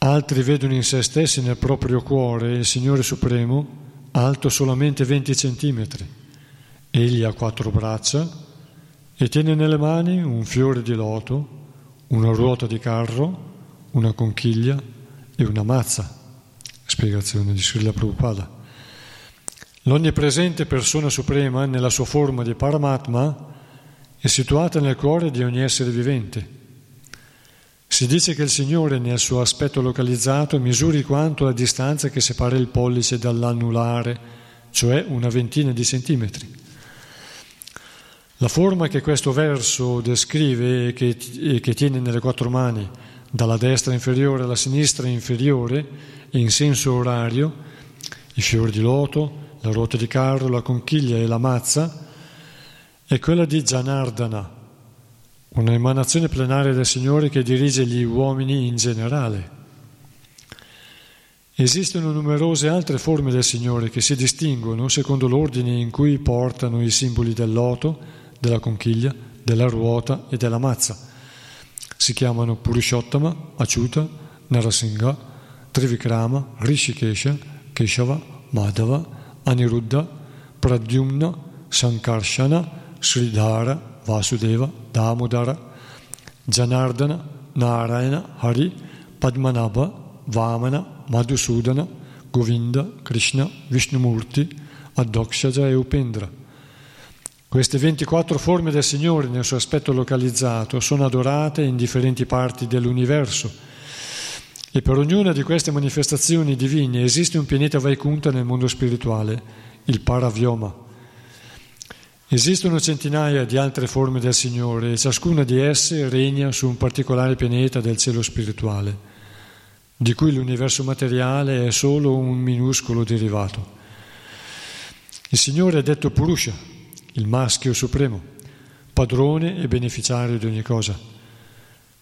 Altri vedono in se stessi nel proprio cuore il Signore Supremo alto solamente 20 centimetri. Egli ha quattro braccia e tiene nelle mani un fiore di loto, una ruota di carro, una conchiglia e una mazza. Spiegazione di Srila Prabhupada. L'onnipresente persona suprema, nella sua forma di Paramatma, è situata nel cuore di ogni essere vivente. Si dice che il Signore, nel suo aspetto localizzato, misuri quanto la distanza che separa il pollice dall'anulare, cioè una ventina di centimetri. La forma che questo verso descrive e che, e che tiene nelle quattro mani, dalla destra inferiore alla sinistra inferiore in senso orario, i fiori di loto, la ruota di carro, la conchiglia e la mazza, è quella di Janardana, una emanazione plenaria del Signore che dirige gli uomini in generale. Esistono numerose altre forme del Signore che si distinguono secondo l'ordine in cui portano i simboli del loto, della conchiglia, della ruota e della mazza. Si chiamano Purushottama, Acciuta, Narasingha, Trivikrama, Rishikesha, Keshava, Madhava, Aniruddha, Pradyumna, Sankarshana, Sridhara, Vasudeva, Damodara, Janardana, Narayana, Hari, Padmanabha, Vamana, Madhusudana, Govinda, Krishna, Vishnumurti, Addokshaja e Upendra. Queste 24 forme del Signore nel suo aspetto localizzato sono adorate in differenti parti dell'universo e per ognuna di queste manifestazioni divine esiste un pianeta Vaikunta nel mondo spirituale, il Paravyoma. Esistono centinaia di altre forme del Signore e ciascuna di esse regna su un particolare pianeta del cielo spirituale, di cui l'universo materiale è solo un minuscolo derivato. Il Signore è detto Purusha, il maschio supremo, padrone e beneficiario di ogni cosa,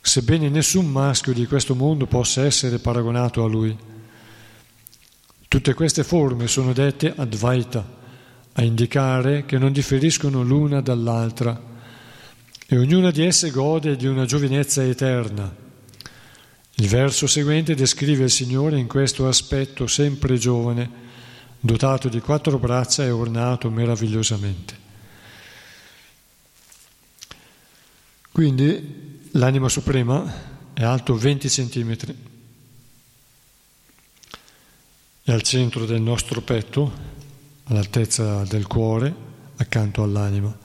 sebbene nessun maschio di questo mondo possa essere paragonato a Lui. Tutte queste forme sono dette Advaita, a indicare che non differiscono l'una dall'altra e ognuna di esse gode di una giovinezza eterna. Il verso seguente descrive il Signore in questo aspetto sempre giovane, dotato di quattro braccia e ornato meravigliosamente. Quindi l'anima suprema è alto 20 centimetri, è al centro del nostro petto all'altezza del cuore accanto all'anima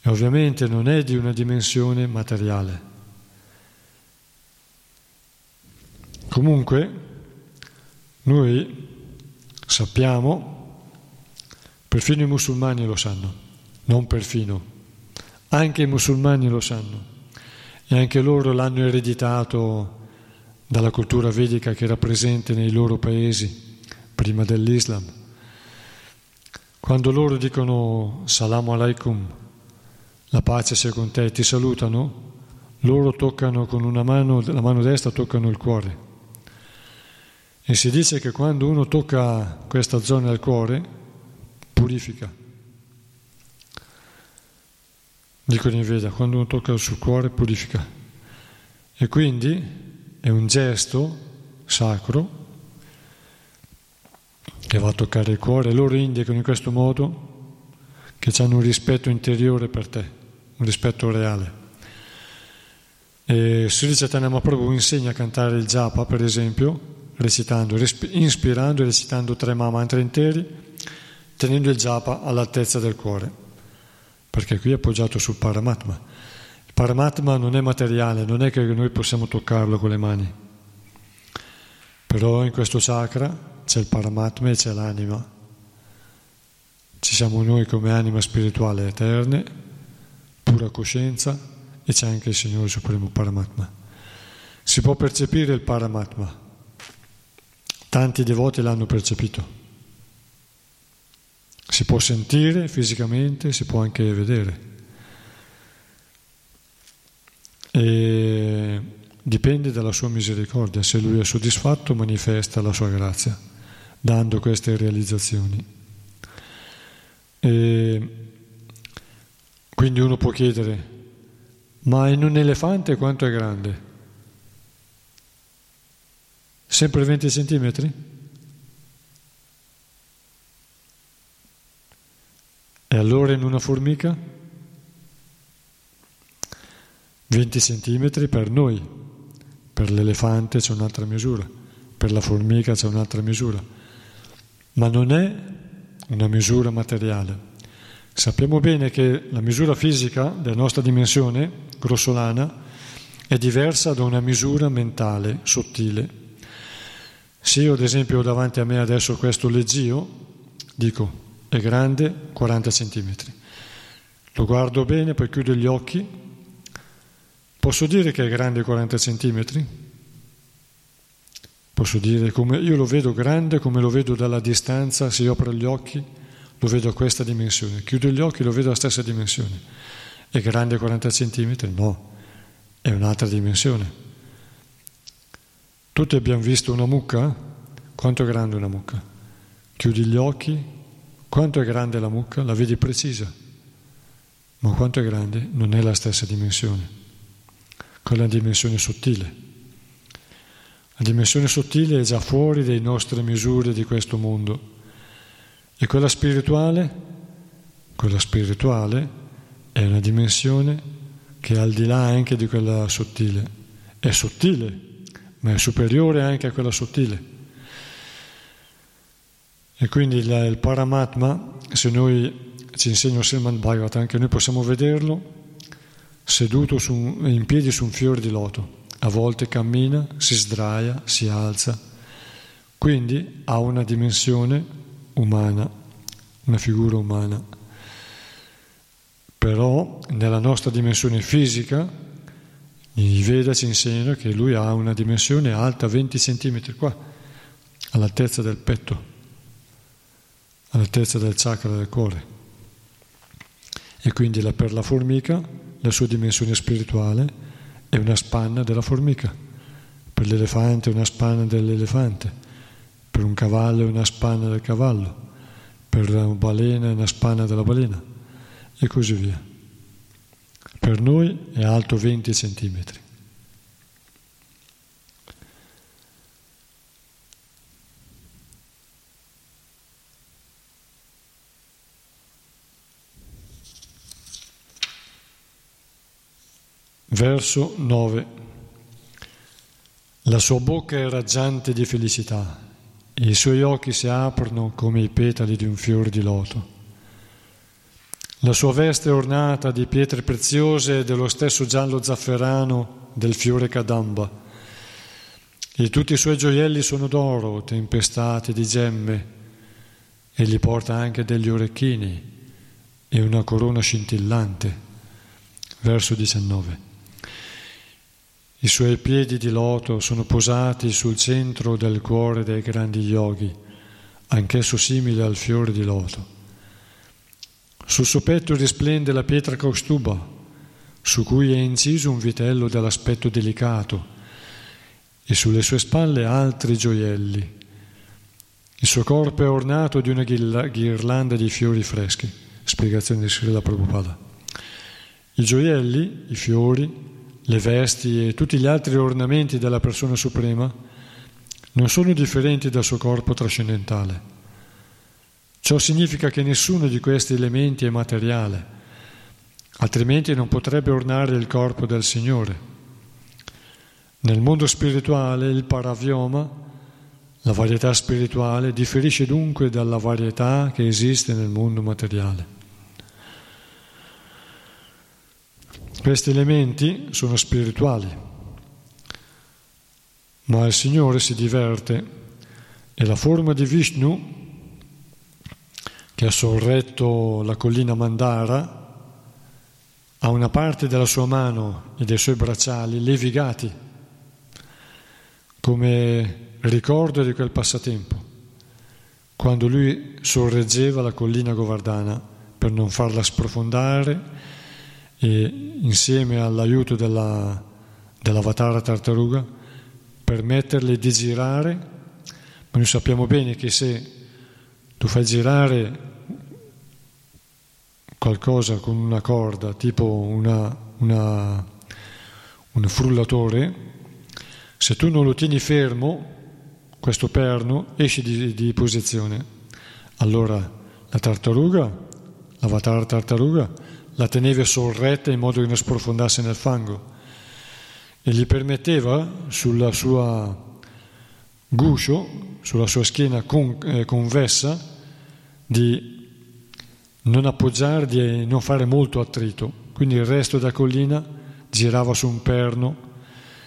e ovviamente non è di una dimensione materiale. Comunque noi sappiamo, perfino i musulmani lo sanno, non perfino, anche i musulmani lo sanno e anche loro l'hanno ereditato dalla cultura vedica che era presente nei loro paesi prima dell'Islam. Quando loro dicono Salam alaikum, la pace sia con te, ti salutano, loro toccano con una mano, la mano destra toccano il cuore. E si dice che quando uno tocca questa zona del cuore, purifica. Dicono in Veda, quando uno tocca suo cuore purifica. E quindi è un gesto sacro che va a toccare il cuore. Loro indicano in questo modo che hanno un rispetto interiore per te, un rispetto reale. E Sri Chaitanya Mahaprabhu insegna a cantare il japa, per esempio, recitando, ispirando e recitando tre mantra interi, tenendo il japa all'altezza del cuore, perché qui è appoggiato sul Paramatma. Il Paramatma non è materiale, non è che noi possiamo toccarlo con le mani, però in questo chakra c'è il Paramatma e c'è l'anima. Ci siamo noi come anima spirituale eterne, pura coscienza, e c'è anche il Signore Supremo Paramatma. Si può percepire il Paramatma. Tanti devoti l'hanno percepito. Si può sentire fisicamente, si può anche vedere. E dipende dalla sua misericordia. Se lui è soddisfatto, manifesta la sua grazia, dando queste realizzazioni. E quindi uno può chiedere, ma in un elefante quanto è grande? Sempre 20 centimetri? E allora in una formica? 20 centimetri per noi, per l'elefante c'è un'altra misura, per la formica c'è un'altra misura, ma non è una misura materiale. Sappiamo bene che la misura fisica della nostra dimensione grossolana è diversa da una misura mentale, sottile. Se io ad esempio ho davanti a me adesso questo leggio, dico è grande 40 cm. Lo guardo bene, poi chiudo gli occhi. Posso dire che è grande 40 cm? Posso dire come io lo vedo grande come lo vedo dalla distanza, se io apro gli occhi lo vedo a questa dimensione, chiudo gli occhi lo vedo alla stessa dimensione. È grande 40 cm? No, è un'altra dimensione. Tutti abbiamo visto una mucca? Quanto è grande una mucca? Chiudi gli occhi, quanto è grande la mucca? La vedi precisa, ma quanto è grande non è la stessa dimensione. Quella è una dimensione sottile. La dimensione sottile è già fuori delle nostre misure di questo mondo e quella spirituale, quella spirituale è una dimensione che è al di là anche di quella sottile. È sottile, ma è superiore anche a quella sottile. E quindi il, il Paramatma, se noi ci insegna Sriman Bhagavata, anche noi possiamo vederlo seduto su, in piedi su un fiore di loto. A volte cammina, si sdraia, si alza. Quindi ha una dimensione umana, una figura umana. Però nella nostra dimensione fisica, i Veda ci insegnano che lui ha una dimensione alta 20 cm qua, all'altezza del petto, all'altezza del chakra del cuore. E quindi per la formica la sua dimensione spirituale è una spanna della formica, per l'elefante è una spanna dell'elefante per un cavallo è una spanna del cavallo, per una balena è una spanna della balena e così via. Per noi è alto 20 centimetri. Verso 9. La sua bocca è raggiante di felicità i suoi occhi si aprono come i petali di un fior di loto. La sua veste è ornata di pietre preziose dello stesso giallo zafferano del fiore cadamba. E tutti i suoi gioielli sono d'oro, tempestati di gemme. E gli porta anche degli orecchini e una corona scintillante. Verso 19. I suoi piedi di loto sono posati sul centro del cuore dei grandi yogi, anch'esso simile al fiore di loto. Sul suo petto risplende la pietra caustuba, su cui è inciso un vitello dall'aspetto delicato, e sulle sue spalle altri gioielli. Il suo corpo è ornato di una ghirlanda di fiori freschi. Spiegazione di Srila Prabhupada. I gioielli, i fiori, le vesti e tutti gli altri ornamenti della persona suprema non sono differenti dal suo corpo trascendentale. Ciò significa che nessuno di questi elementi è materiale, altrimenti non potrebbe ornare il corpo del Signore. Nel mondo spirituale il paravioma, la varietà spirituale, differisce dunque dalla varietà che esiste nel mondo materiale. Questi elementi sono spirituali, ma il Signore si diverte e la forma di Vishnu, che ha sorretto la collina Mandara, ha una parte della sua mano e dei suoi bracciali levigati, come ricordo di quel passatempo, quando lui sorreggeva la collina Govardhana per non farla sprofondare e insieme all'aiuto della, dell'avatara tartaruga permetterle di girare, ma noi sappiamo bene che se tu fai girare qualcosa con una corda, tipo una, una, un frullatore, se tu non lo tieni fermo, questo perno esce di, di posizione. Allora la tartaruga, l'avatar tartaruga, la teneva sorretta in modo che non sprofondasse nel fango e gli permetteva sulla sua guscio, sulla sua schiena con, eh, convessa, di non appoggiare, di non fare molto attrito. Quindi il resto della collina girava su un perno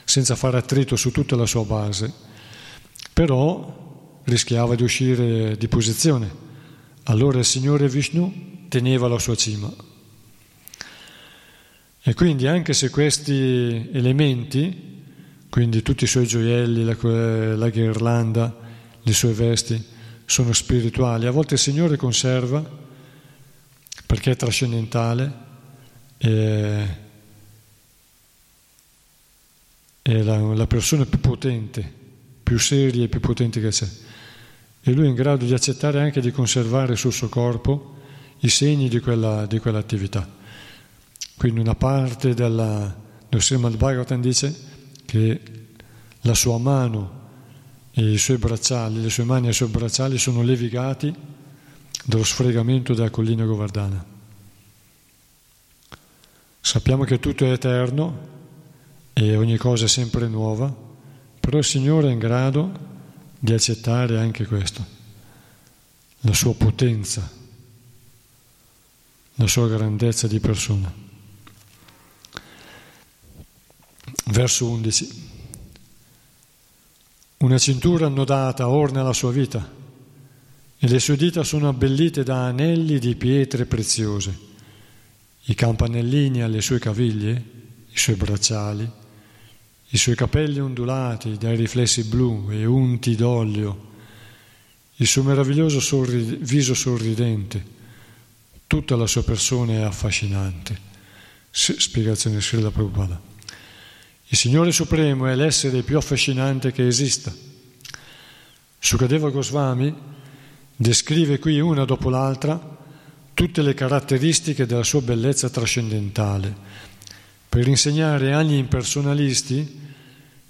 senza fare attrito su tutta la sua base, però rischiava di uscire di posizione. Allora il Signore Vishnu teneva la sua cima. E quindi anche se questi elementi, quindi tutti i suoi gioielli, la, la ghirlanda, le sue vesti, sono spirituali, a volte il Signore conserva perché è trascendentale e è la, la persona più potente, più seria e più potente che c'è. E lui è in grado di accettare anche di conservare sul suo corpo i segni di, quella, di quell'attività. Quindi una parte della, del Srimad Bhagavatam dice che la sua mano e i suoi bracciali, le sue mani e i suoi bracciali sono levigati dello sfregamento della collina Govardhana. Sappiamo che tutto è eterno e ogni cosa è sempre nuova, però il Signore è in grado di accettare anche questo, la sua potenza, la sua grandezza di persona. Verso 11. Una cintura annodata orna la sua vita e le sue dita sono abbellite da anelli di pietre preziose, i campanellini alle sue caviglie, i suoi bracciali, i suoi capelli ondulati dai riflessi blu e unti d'olio, il suo meraviglioso sorri- viso sorridente, tutta la sua persona è affascinante. Spiegazione Srila Prabhupada. Il Signore Supremo è l'essere più affascinante che esista. Sukadeva Goswami Descrive qui una dopo l'altra tutte le caratteristiche della sua bellezza trascendentale, per insegnare agli impersonalisti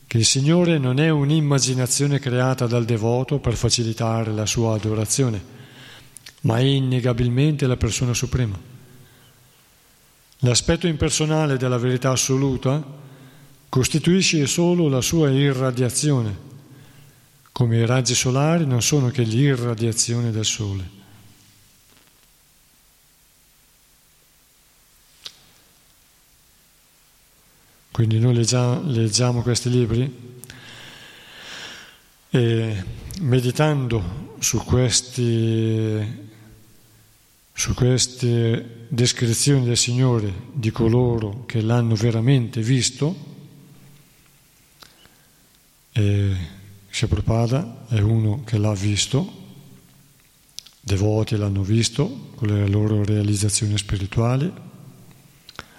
che il Signore non è un'immaginazione creata dal devoto per facilitare la sua adorazione, ma è innegabilmente la persona suprema. L'aspetto impersonale della verità assoluta costituisce solo la sua irradiazione come i raggi solari non sono che l'irradiazione del Sole. Quindi noi leggiamo, leggiamo questi libri e meditando su, questi, su queste descrizioni del Signore di coloro che l'hanno veramente visto, eh, Prabhupada è uno che l'ha visto, devoti l'hanno visto con le loro realizzazioni spirituali,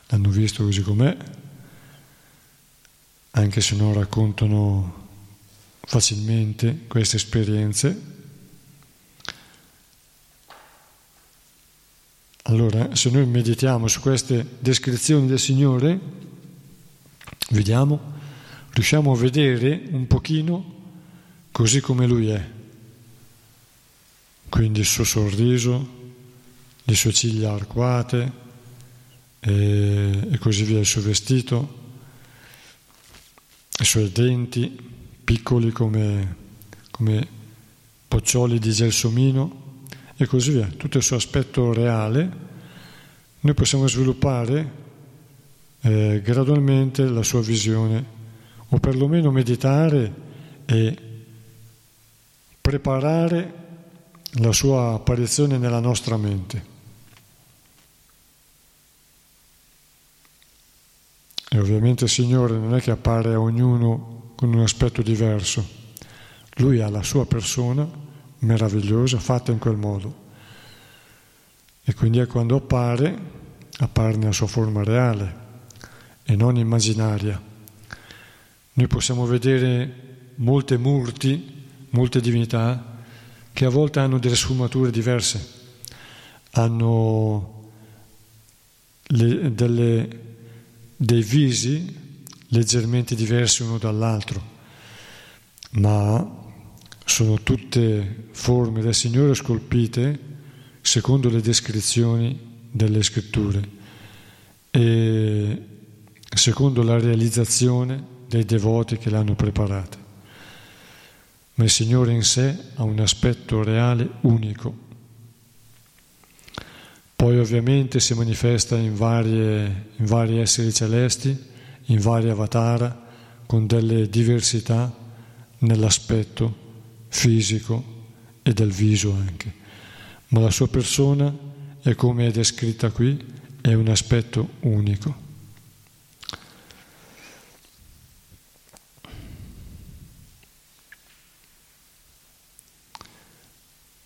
l'hanno visto così com'è, anche se non raccontano facilmente queste esperienze. Allora, se noi meditiamo su queste descrizioni del Signore, vediamo, riusciamo a vedere un pochino così come Lui è. Quindi il suo sorriso, le sue ciglia arcuate e, e così via, il suo vestito, i suoi denti piccoli come, come poccioli di gelsomino e così via, tutto il suo aspetto reale, noi possiamo sviluppare eh, gradualmente la sua visione o perlomeno meditare e preparare la sua apparizione nella nostra mente. E ovviamente il Signore non è che appare a ognuno con un aspetto diverso, Lui ha la sua persona meravigliosa fatta in quel modo. E quindi è quando appare, appare nella sua forma reale e non immaginaria. Noi possiamo vedere molte murti, molte divinità che a volte hanno delle sfumature diverse, hanno le, delle, dei visi leggermente diversi uno dall'altro, ma sono tutte forme del Signore scolpite secondo le descrizioni delle scritture e secondo la realizzazione dei devoti che l'hanno preparata. Ma il Signore in sé ha un aspetto reale unico. Poi ovviamente si manifesta in, varie, in vari esseri celesti, in vari avatar, con delle diversità nell'aspetto fisico e del viso anche, ma la sua persona è come è descritta qui, è un aspetto unico.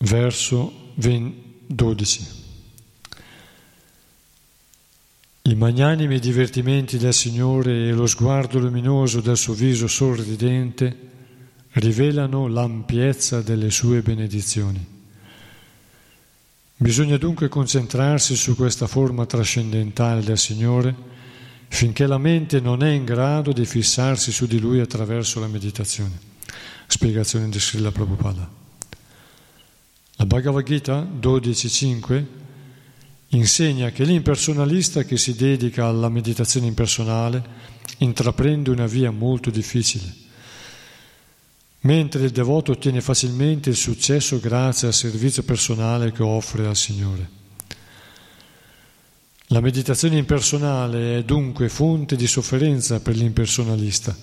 Verso 12. I magnanimi divertimenti del Signore e lo sguardo luminoso del suo viso sorridente rivelano l'ampiezza delle sue benedizioni. Bisogna dunque concentrarsi su questa forma trascendentale del Signore finché la mente non è in grado di fissarsi su di Lui attraverso la meditazione. Spiegazione di Srila Prabhupada. La Bhagavad Gita 12.5 insegna che l'impersonalista che si dedica alla meditazione impersonale intraprende una via molto difficile mentre il devoto ottiene facilmente il successo grazie al servizio personale che offre al Signore. La meditazione impersonale è dunque fonte di sofferenza per l'impersonalista,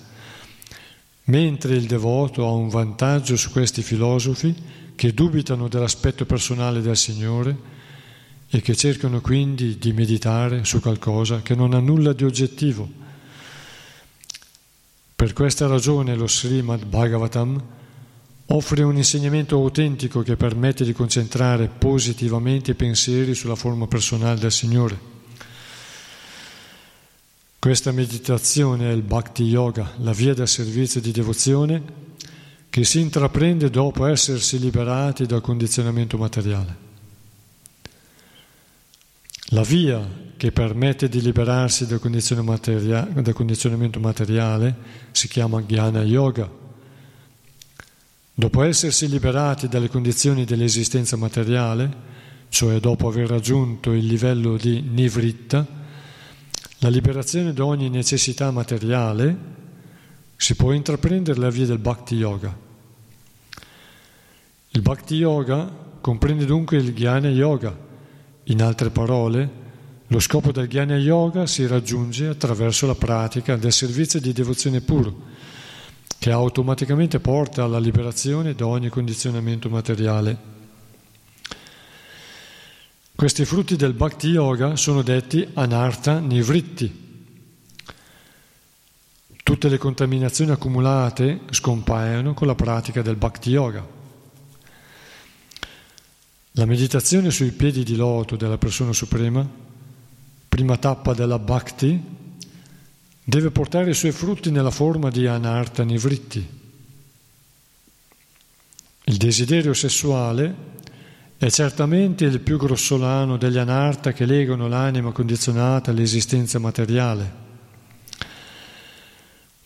mentre il devoto ha un vantaggio su questi filosofi che dubitano dell'aspetto personale del Signore e che cercano quindi di meditare su qualcosa che non ha nulla di oggettivo per questa ragione lo Srimad Bhagavatam offre un insegnamento autentico che permette di concentrare positivamente i pensieri sulla forma personale del Signore. Questa meditazione è il Bhakti Yoga, la via del servizio di devozione che si intraprende dopo essersi liberati dal condizionamento materiale. La via che permette di liberarsi dal, condizionamento materiale si chiama Jnana Yoga. Dopo essersi liberati dalle condizioni dell'esistenza materiale, cioè dopo aver raggiunto il livello di Nivritta, la liberazione da ogni necessità materiale, si può intraprendere la via del Bhakti Yoga. Il Bhakti Yoga comprende dunque il Jnana Yoga, in altre parole, lo scopo del Jnana Yoga si raggiunge attraverso la pratica del servizio di devozione puro, che automaticamente porta alla liberazione da ogni condizionamento materiale. Questi frutti del Bhakti Yoga sono detti anartha nivritti. Tutte le contaminazioni accumulate scompaiono con la pratica del Bhakti Yoga. La meditazione sui piedi di loto della persona suprema, prima tappa della bhakti, deve portare i suoi frutti nella forma di anarta nivritti. Il desiderio sessuale è certamente il più grossolano degli anarta che legano l'anima condizionata all'esistenza materiale.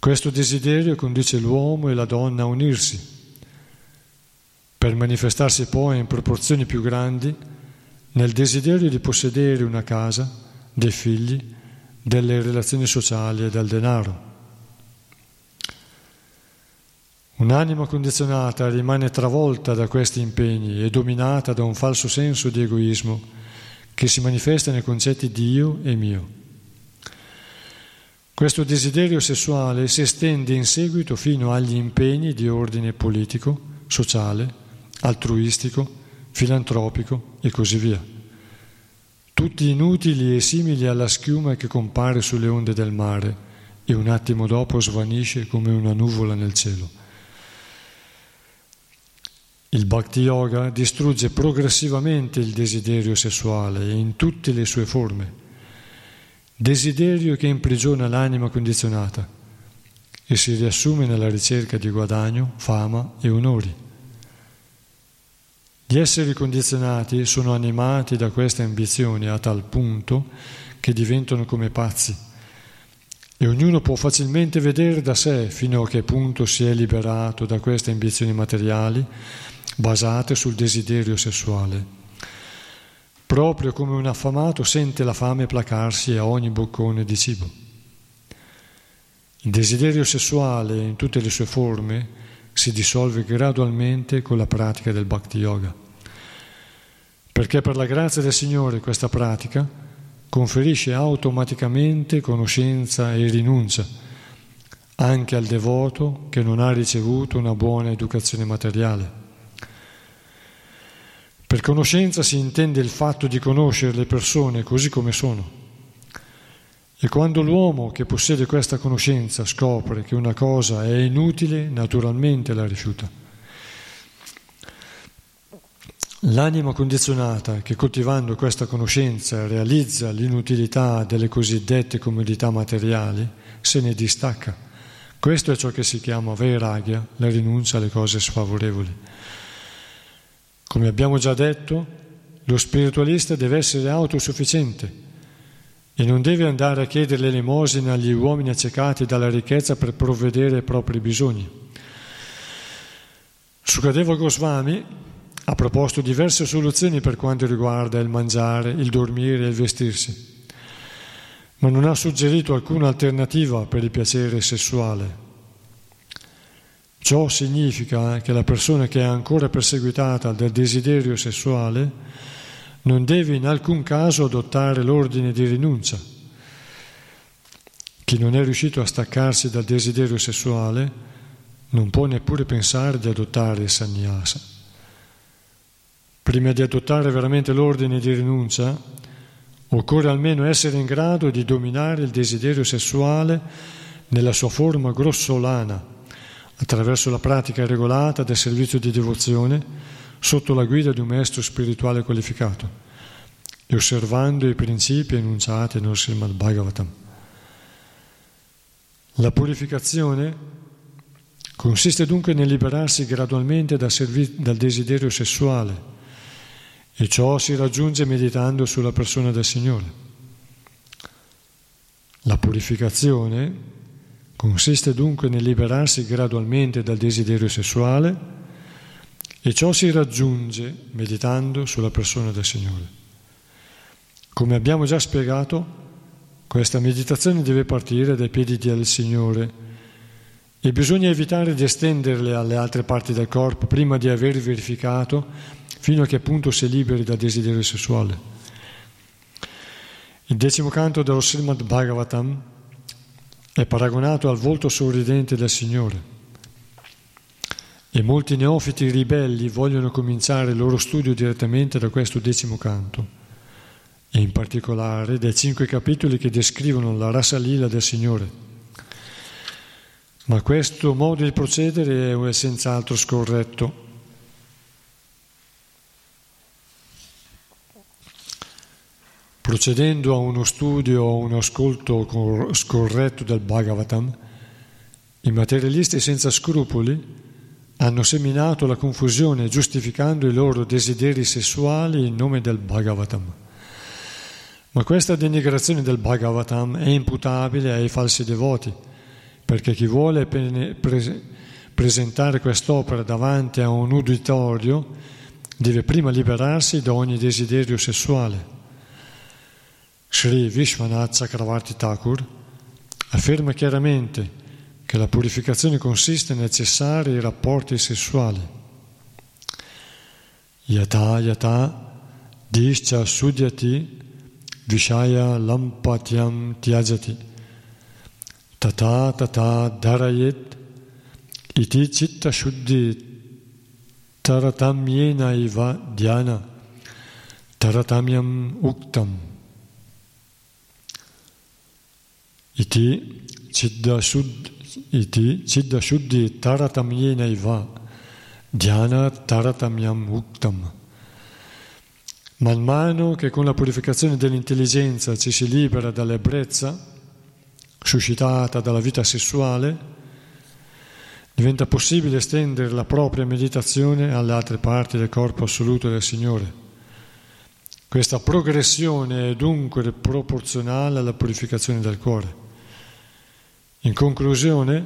Questo desiderio conduce l'uomo e la donna a unirsi, per manifestarsi poi in proporzioni più grandi nel desiderio di possedere una casa, dei figli, delle relazioni sociali e del denaro. Un'anima condizionata rimane travolta da questi impegni e dominata da un falso senso di egoismo che si manifesta nei concetti di io e mio. Questo desiderio sessuale si estende in seguito fino agli impegni di ordine politico, sociale, altruistico, filantropico e così via. Tutti inutili e simili alla schiuma che compare sulle onde del mare e un attimo dopo svanisce come una nuvola nel cielo. Il Bhakti Yoga distrugge progressivamente il desiderio sessuale in tutte le sue forme, desiderio che imprigiona l'anima condizionata e si riassume nella ricerca di guadagno, fama e onori. Gli esseri condizionati sono animati da queste ambizioni a tal punto che diventano come pazzi e ognuno può facilmente vedere da sé fino a che punto si è liberato da queste ambizioni materiali basate sul desiderio sessuale. Proprio come un affamato sente la fame placarsi a ogni boccone di cibo. Il desiderio sessuale in tutte le sue forme si dissolve gradualmente con la pratica del Bhakti Yoga. Perché per la grazia del Signore questa pratica conferisce automaticamente conoscenza e rinuncia anche al devoto che non ha ricevuto una buona educazione materiale. Per conoscenza si intende il fatto di conoscere le persone così come sono. E quando l'uomo che possiede questa conoscenza scopre che una cosa è inutile, naturalmente la rifiuta. L'anima condizionata che coltivando questa conoscenza realizza l'inutilità delle cosiddette comodità materiali se ne distacca. Questo è ciò che si chiama vairagya, la rinuncia alle cose sfavorevoli. Come abbiamo già detto, lo spiritualista deve essere autosufficiente e non deve andare a chiedere l'elemosina agli uomini accecati dalla ricchezza per provvedere ai propri bisogni. Sukadeva Goswami ha proposto diverse soluzioni per quanto riguarda il mangiare, il dormire e il vestirsi, ma non ha suggerito alcuna alternativa per il piacere sessuale. Ciò significa che la persona che è ancora perseguitata dal desiderio sessuale non deve in alcun caso adottare l'ordine di rinuncia. Chi non è riuscito a staccarsi dal desiderio sessuale non può neppure pensare di adottare il sannyasa. Prima di adottare veramente l'ordine di rinuncia, occorre almeno essere in grado di dominare il desiderio sessuale nella sua forma grossolana attraverso la pratica regolata del servizio di devozione sotto la guida di un maestro spirituale qualificato e osservando i principi enunciati nel Srimad Bhagavatam. La purificazione consiste dunque nel liberarsi gradualmente dal, servi- dal desiderio sessuale e ciò si raggiunge meditando sulla persona del Signore. La purificazione Consiste dunque nel liberarsi gradualmente dal desiderio sessuale e ciò si raggiunge meditando sulla persona del Signore. Come abbiamo già spiegato, questa meditazione deve partire dai piedi del Signore e bisogna evitare di estenderle alle altre parti del corpo prima di aver verificato fino a che punto si liberi dal desiderio sessuale. Il decimo canto dello Srimad Bhagavatam è paragonato al volto sorridente del Signore. E molti neofiti ribelli vogliono cominciare il loro studio direttamente da questo decimo canto, e in particolare dai cinque capitoli che descrivono la rasa lila del Signore. Ma questo modo di procedere è senz'altro scorretto Procedendo a uno studio o un ascolto scorretto del Bhagavatam, i materialisti senza scrupoli hanno seminato la confusione giustificando i loro desideri sessuali in nome del Bhagavatam. Ma questa denigrazione del Bhagavatam è imputabile ai falsi devoti, perché chi vuole presentare quest'opera davanti a un uditorio deve prima liberarsi da ogni desiderio sessuale. Sri Vishwanath Chakravarti Thakur afferma chiaramente che la purificazione consiste nel cessare i rapporti sessuali. Yata yata discha sudyati Vishaya lampatyam tyajati tata tata dharayet iti chitta shuddhi taratamyena iva dhyana taratamyam uktam iti chitta shuddhi iti chitta shuddhi taratamyena dhyana taratamyam uktam Man mano che con la purificazione dell'intelligenza ci si libera dall'ebbrezza suscitata dalla vita sessuale, diventa possibile estendere la propria meditazione alle altre parti del corpo assoluto del Signore. Questa progressione è dunque proporzionale alla purificazione del cuore. In conclusione,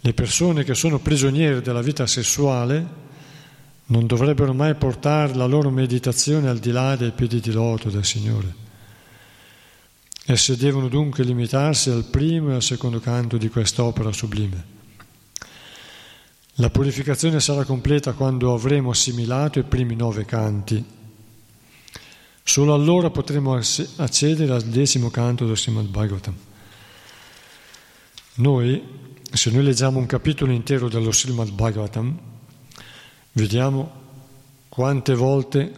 le persone che sono prigioniere della vita sessuale non dovrebbero mai portare la loro meditazione al di là dei piedi di loto del Signore. Esse devono dunque limitarsi al primo e al secondo canto di quest'opera sublime. La purificazione sarà completa quando avremo assimilato i primi nove canti. Solo allora potremo accedere al decimo canto del Srimad Bhagavatam. Noi, se noi leggiamo un capitolo intero dello Srimad Bhagavatam, Vediamo quante volte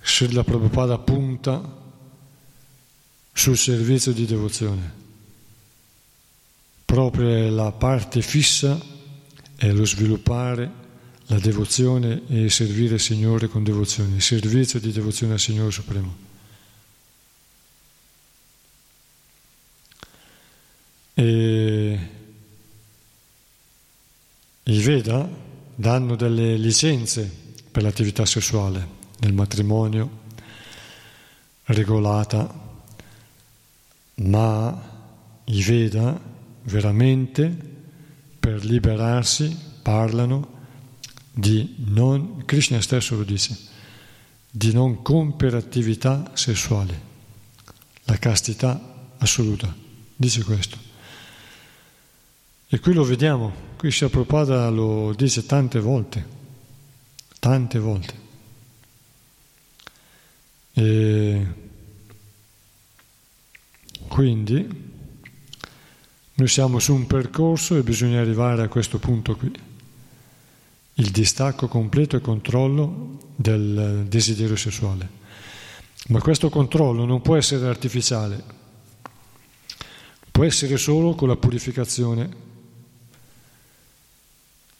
Srila Prabhupada punta sul servizio di devozione. Proprio la parte fissa è lo sviluppare la devozione e servire il Signore con devozione, il servizio di devozione al Signore Supremo. E i Veda danno delle licenze per l'attività sessuale nel matrimonio regolata, ma i Veda veramente per liberarsi parlano di non, Krishna stesso lo dice, di non compiere attività sessuale, la castità assoluta, dice questo. E qui lo vediamo, qui Prabhupada lo dice tante volte, tante volte. E quindi noi siamo su un percorso e bisogna arrivare a questo punto qui, il distacco completo e controllo del desiderio sessuale. Ma questo controllo non può essere artificiale, può essere solo con la purificazione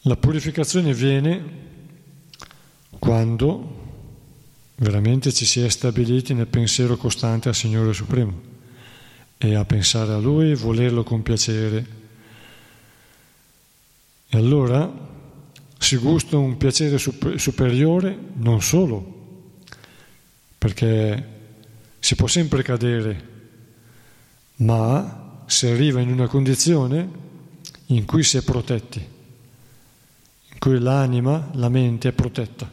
la purificazione viene quando veramente ci si è stabiliti nel pensiero costante al Signore Supremo e a pensare a Lui, volerlo compiacere. E allora si gusta un piacere superiore non solo, perché si può sempre cadere, ma si arriva in una condizione in cui si è protetti cui l'anima, la mente è protetta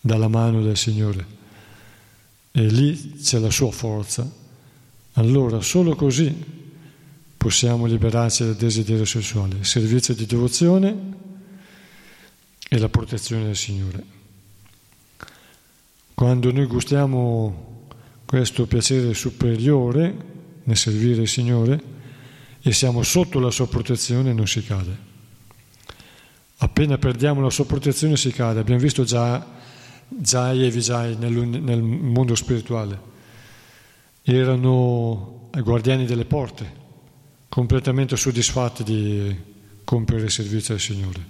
dalla mano del Signore e lì c'è la sua forza. Allora solo così possiamo liberarci dal desiderio sessuale, il servizio di devozione e la protezione del Signore. Quando noi gustiamo questo piacere superiore nel servire il Signore e siamo sotto la sua protezione non si cade. Appena perdiamo la sua protezione si cade. Abbiamo visto già Jai e Vijay nel, nel mondo spirituale. Erano guardiani delle porte, completamente soddisfatti di compiere il servizio al Signore.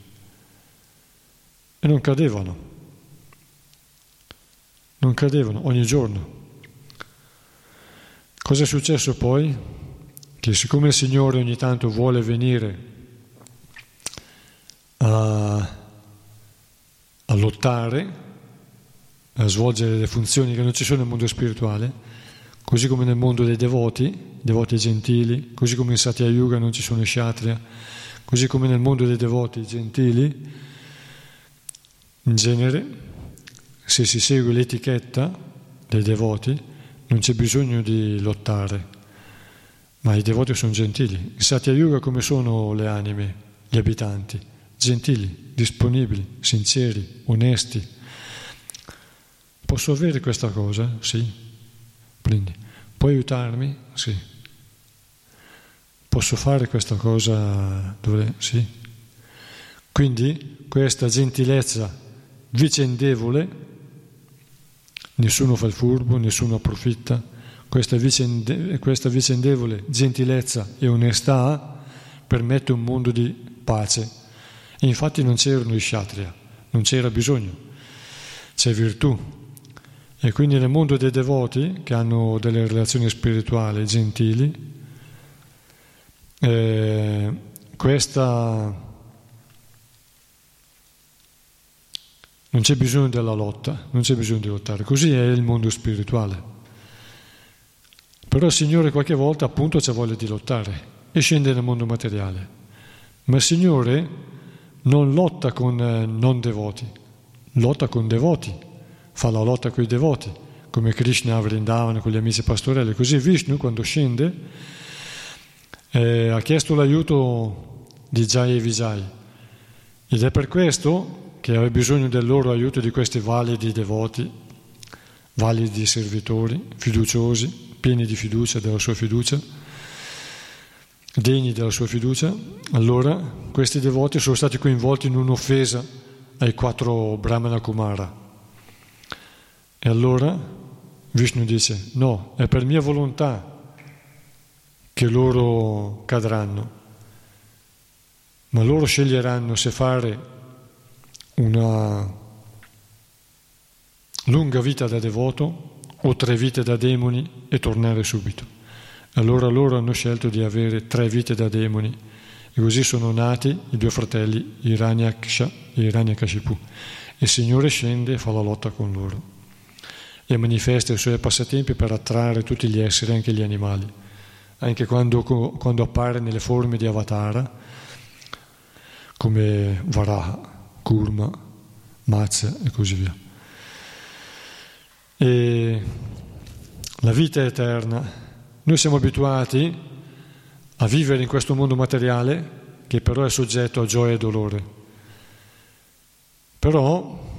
E non cadevano. Non cadevano ogni giorno. Cosa è successo poi? Che siccome il Signore ogni tanto vuole venire a, a lottare, a svolgere le funzioni che non ci sono nel mondo spirituale, così come nel mondo dei devoti, devoti gentili, così come in Satya Yuga non ci sono kshatriya, così come nel mondo dei devoti gentili, in genere, se si segue l'etichetta dei devoti, non c'è bisogno di lottare, ma i devoti sono gentili. In Satya Yuga come sono le anime, gli abitanti? Gentili, disponibili, sinceri, onesti. Posso avere questa cosa? Sì. Quindi, puoi aiutarmi? Sì. Posso fare questa cosa? Dove? Sì. Quindi questa gentilezza vicendevole, nessuno fa il furbo, nessuno approfitta, questa, vicende, questa vicendevole gentilezza e onestà permette un mondo di pace. Infatti non c'erano i kshatriya, non c'era bisogno, c'è virtù, e quindi nel mondo dei devoti, che hanno delle relazioni spirituali gentili, eh, questa non c'è bisogno della lotta, non c'è bisogno di lottare, così è il mondo spirituale. Però il Signore qualche volta appunto c'è voglia di lottare e scende nel mondo materiale. Ma il Signore non lotta con eh, non devoti, lotta con devoti fa la lotta con i devoti, come Krishna a Vrindavan con gli amici pastorelli. Così Vishnu, quando scende, eh, ha chiesto l'aiuto di Jai e Vijay. Ed è per questo che aveva bisogno del loro aiuto di questi validi devoti, validi servitori, fiduciosi, pieni di fiducia, della sua fiducia, degni della sua fiducia. Allora questi devoti sono stati coinvolti in un'offesa ai quattro Brahmana Kumara e allora Vishnu dice, no, è per mia volontà che loro cadranno, ma loro sceglieranno se fare una lunga vita da devoto o tre vite da demoni e tornare subito. Allora loro hanno scelto di avere tre vite da demoni e così sono nati i due fratelli Iranyaksha e Iranyakashipu. E il Signore scende e fa la lotta con loro e manifesta i suoi passatempi per attrarre tutti gli esseri, anche gli animali, anche quando, quando appare nelle forme di Avatara, come Varaha, Kurma, Matsya e così via. E la vita è eterna. Noi siamo abituati a vivere in questo mondo materiale che però è soggetto a gioia e dolore. Però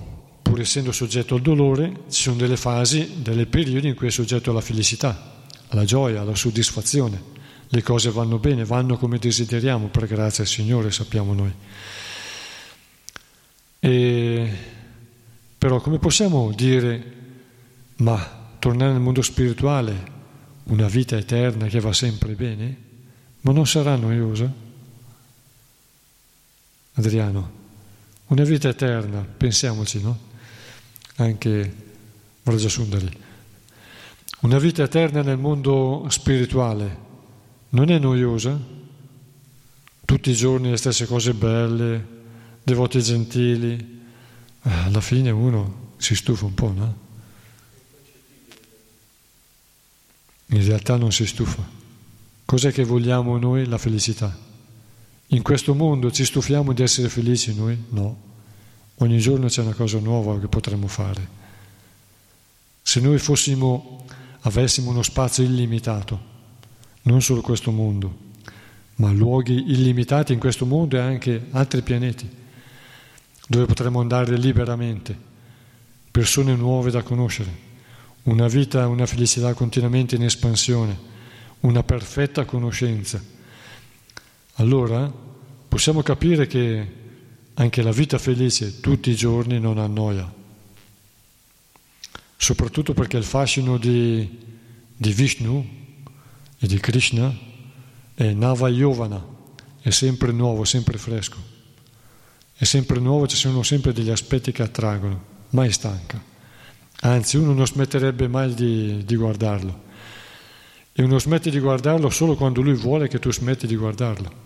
pur essendo soggetto al dolore, ci sono delle fasi, delle periodi in cui è soggetto alla felicità, alla gioia, alla soddisfazione. Le cose vanno bene, vanno come desideriamo, per grazia del Signore, sappiamo noi. E, però come possiamo dire, ma tornare nel mondo spirituale, una vita eterna che va sempre bene, ma non sarà noiosa? Adriano, una vita eterna, pensiamoci, no? anche Vraja Sundari. Una vita eterna nel mondo spirituale non è noiosa? Tutti i giorni le stesse cose belle, devoti gentili. Alla fine uno si stufa un po', no? In realtà non si stufa. Cos'è che vogliamo noi? La felicità. In questo mondo ci stufiamo di essere felici noi? No. Ogni giorno c'è una cosa nuova che potremmo fare. Se noi fossimo, avessimo uno spazio illimitato, non solo questo mondo, ma luoghi illimitati in questo mondo e anche altri pianeti, dove potremmo andare liberamente, persone nuove da conoscere, una vita, una felicità continuamente in espansione, una perfetta conoscenza. Allora possiamo capire che anche la vita felice tutti i giorni non annoia, soprattutto perché il fascino di, di Vishnu e di Krishna è Nava Yovana, è sempre nuovo, sempre fresco, è sempre nuovo, ci sono sempre degli aspetti che attraggono, mai stanca. Anzi, uno non smetterebbe mai di, di guardarlo. E uno smette di guardarlo solo quando lui vuole che tu smetti di guardarlo.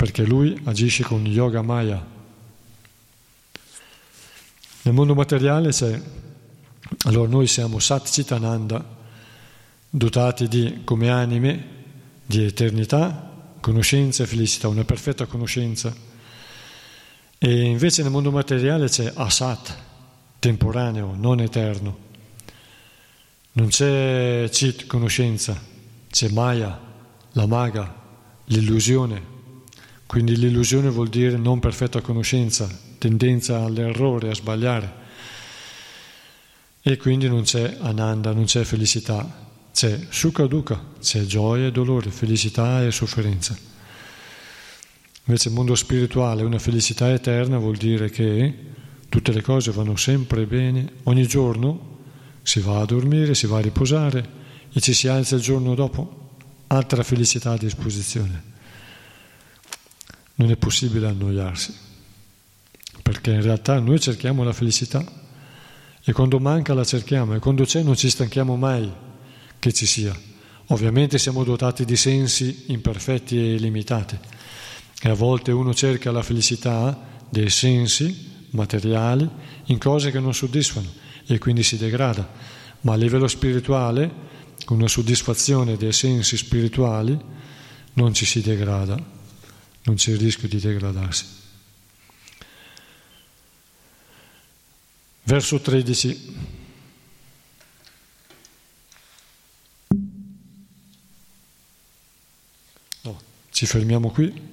perché lui agisce con yoga maya. Nel mondo materiale c'è, allora noi siamo Sat Chitananda, dotati di, come anime di eternità, conoscenza e felicità, una perfetta conoscenza. E invece nel mondo materiale c'è Asat, temporaneo, non eterno. Non c'è Chit, conoscenza, c'è Maya, la maga, l'illusione. Quindi l'illusione vuol dire non perfetta conoscenza, tendenza all'errore, a sbagliare. E quindi non c'è ananda, non c'è felicità, c'è sukha dukkha, c'è gioia e dolore, felicità e sofferenza. Invece il mondo spirituale, una felicità eterna, vuol dire che tutte le cose vanno sempre bene, ogni giorno si va a dormire, si va a riposare e ci si alza il giorno dopo, altra felicità a disposizione. Non è possibile annoiarsi, perché in realtà noi cerchiamo la felicità e quando manca la cerchiamo e quando c'è non ci stanchiamo mai che ci sia. Ovviamente siamo dotati di sensi imperfetti e limitati e a volte uno cerca la felicità dei sensi materiali in cose che non soddisfano e quindi si degrada, ma a livello spirituale, con una soddisfazione dei sensi spirituali, non ci si degrada non c'è il rischio di degradarsi. Verso 13. No, ci fermiamo qui.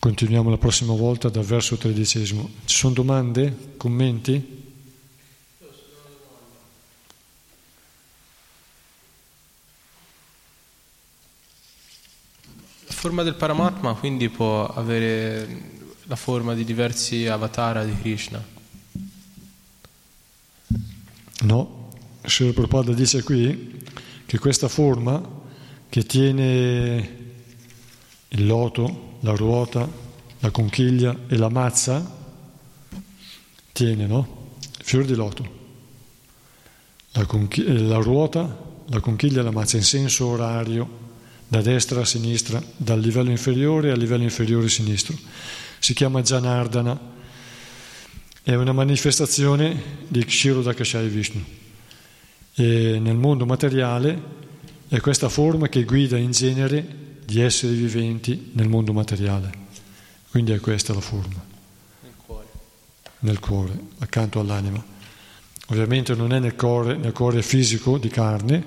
Continuiamo la prossima volta dal verso tredicesimo. Ci sono domande? Commenti? forma del Paramatma quindi può avere la forma di diversi avatar di Krishna. No, Sri Prabhupada dice qui che questa forma che tiene il loto, la ruota, la conchiglia e la mazza, tiene, no? Fior di loto. La, conchig- la ruota, la conchiglia e la mazza in senso orario da destra a sinistra, dal livello inferiore al livello inferiore sinistro. Si chiama Janardana, è una manifestazione di Kshirodakashai Vishnu. E nel mondo materiale è questa forma che guida in genere gli esseri viventi nel mondo materiale. Quindi è questa la forma. Nel cuore. Nel cuore, accanto all'anima. Ovviamente non è nel cuore, nel cuore fisico di carne,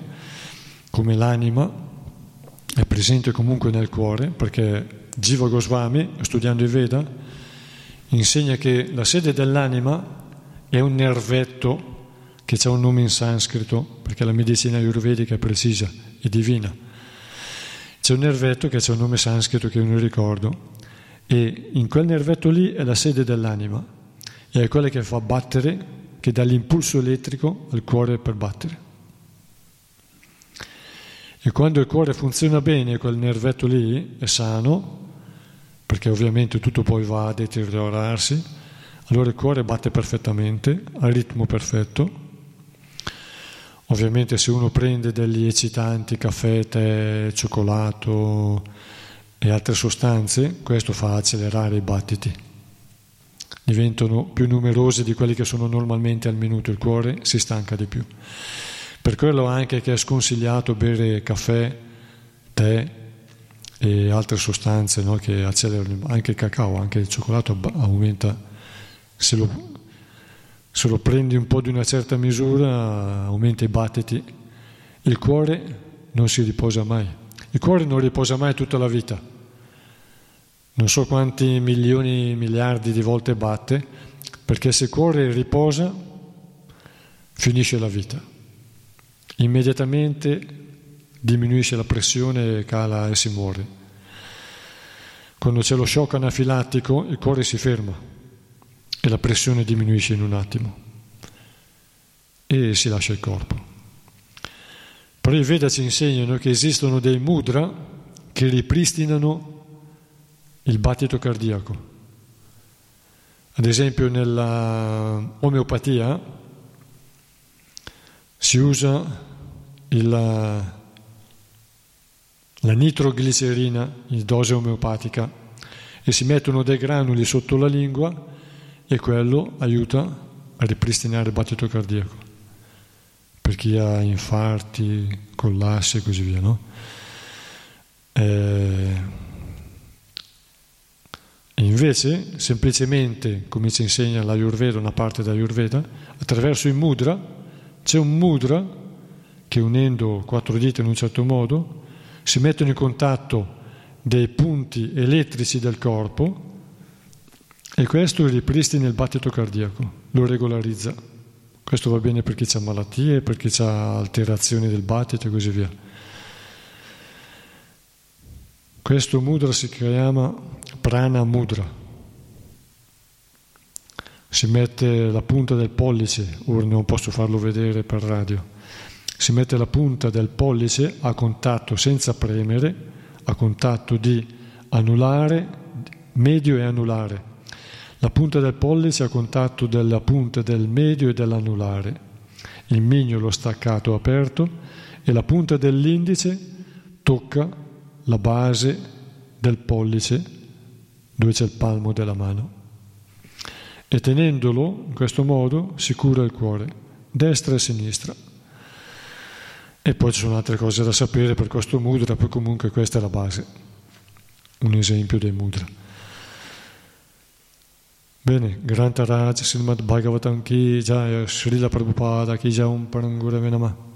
come l'anima, è presente comunque nel cuore, perché Jiva Goswami, studiando i Veda, insegna che la sede dell'anima è un nervetto che ha un nome in sanscrito, perché la medicina ayurvedica è precisa, è divina. C'è un nervetto che ha un nome sanscrito che io non ricordo, e in quel nervetto lì è la sede dell'anima, e è quella che fa battere, che dà l'impulso elettrico al cuore per battere. E quando il cuore funziona bene, quel nervetto lì è sano, perché ovviamente tutto poi va a deteriorarsi, allora il cuore batte perfettamente, al ritmo perfetto. Ovviamente se uno prende degli eccitanti, caffè, tè, cioccolato e altre sostanze, questo fa accelerare i battiti. Diventano più numerosi di quelli che sono normalmente al minuto, il cuore si stanca di più. Per quello anche che è sconsigliato bere caffè, tè e altre sostanze no, che accelerano, anche il cacao, anche il cioccolato aumenta, se lo, se lo prendi un po' di una certa misura aumenta i battiti. Il cuore non si riposa mai, il cuore non riposa mai tutta la vita. Non so quanti milioni, miliardi di volte batte, perché se il cuore riposa finisce la vita immediatamente diminuisce la pressione, cala e si muore. Quando c'è lo shock anafilattico il cuore si ferma e la pressione diminuisce in un attimo e si lascia il corpo. Però i Veda ci insegnano che esistono dei mudra che ripristinano il battito cardiaco. Ad esempio nella omeopatia si usa il, la nitroglicerina in dose omeopatica e si mettono dei granuli sotto la lingua e quello aiuta a ripristinare il battito cardiaco per chi ha infarti, collassi e così via. No? Eh, invece, semplicemente, come ci insegna l'Ayurveda, una parte dell'Ayurveda, attraverso il mudra, c'è un mudra che unendo quattro dita in un certo modo si mettono in contatto dei punti elettrici del corpo e questo ripristina il battito cardiaco, lo regolarizza. Questo va bene per chi ha malattie, per chi ha alterazioni del battito e così via. Questo mudra si chiama prana mudra. Si mette la punta del pollice, ora non posso farlo vedere per radio, si mette la punta del pollice a contatto senza premere, a contatto di anulare, medio e anulare la punta del pollice a contatto della punta del medio e dell'anulare, il mignolo staccato aperto e la punta dell'indice tocca la base del pollice dove c'è il palmo della mano. E tenendolo in questo modo si cura il cuore, destra e sinistra. E poi ci sono altre cose da sapere per questo mudra, poi comunque questa è la base, un esempio dei mudra. Bene, Granta Raj Srimad Bhagavatam ki jaya, Srila Prabhupada ki jaya, Om Parangurave Namah.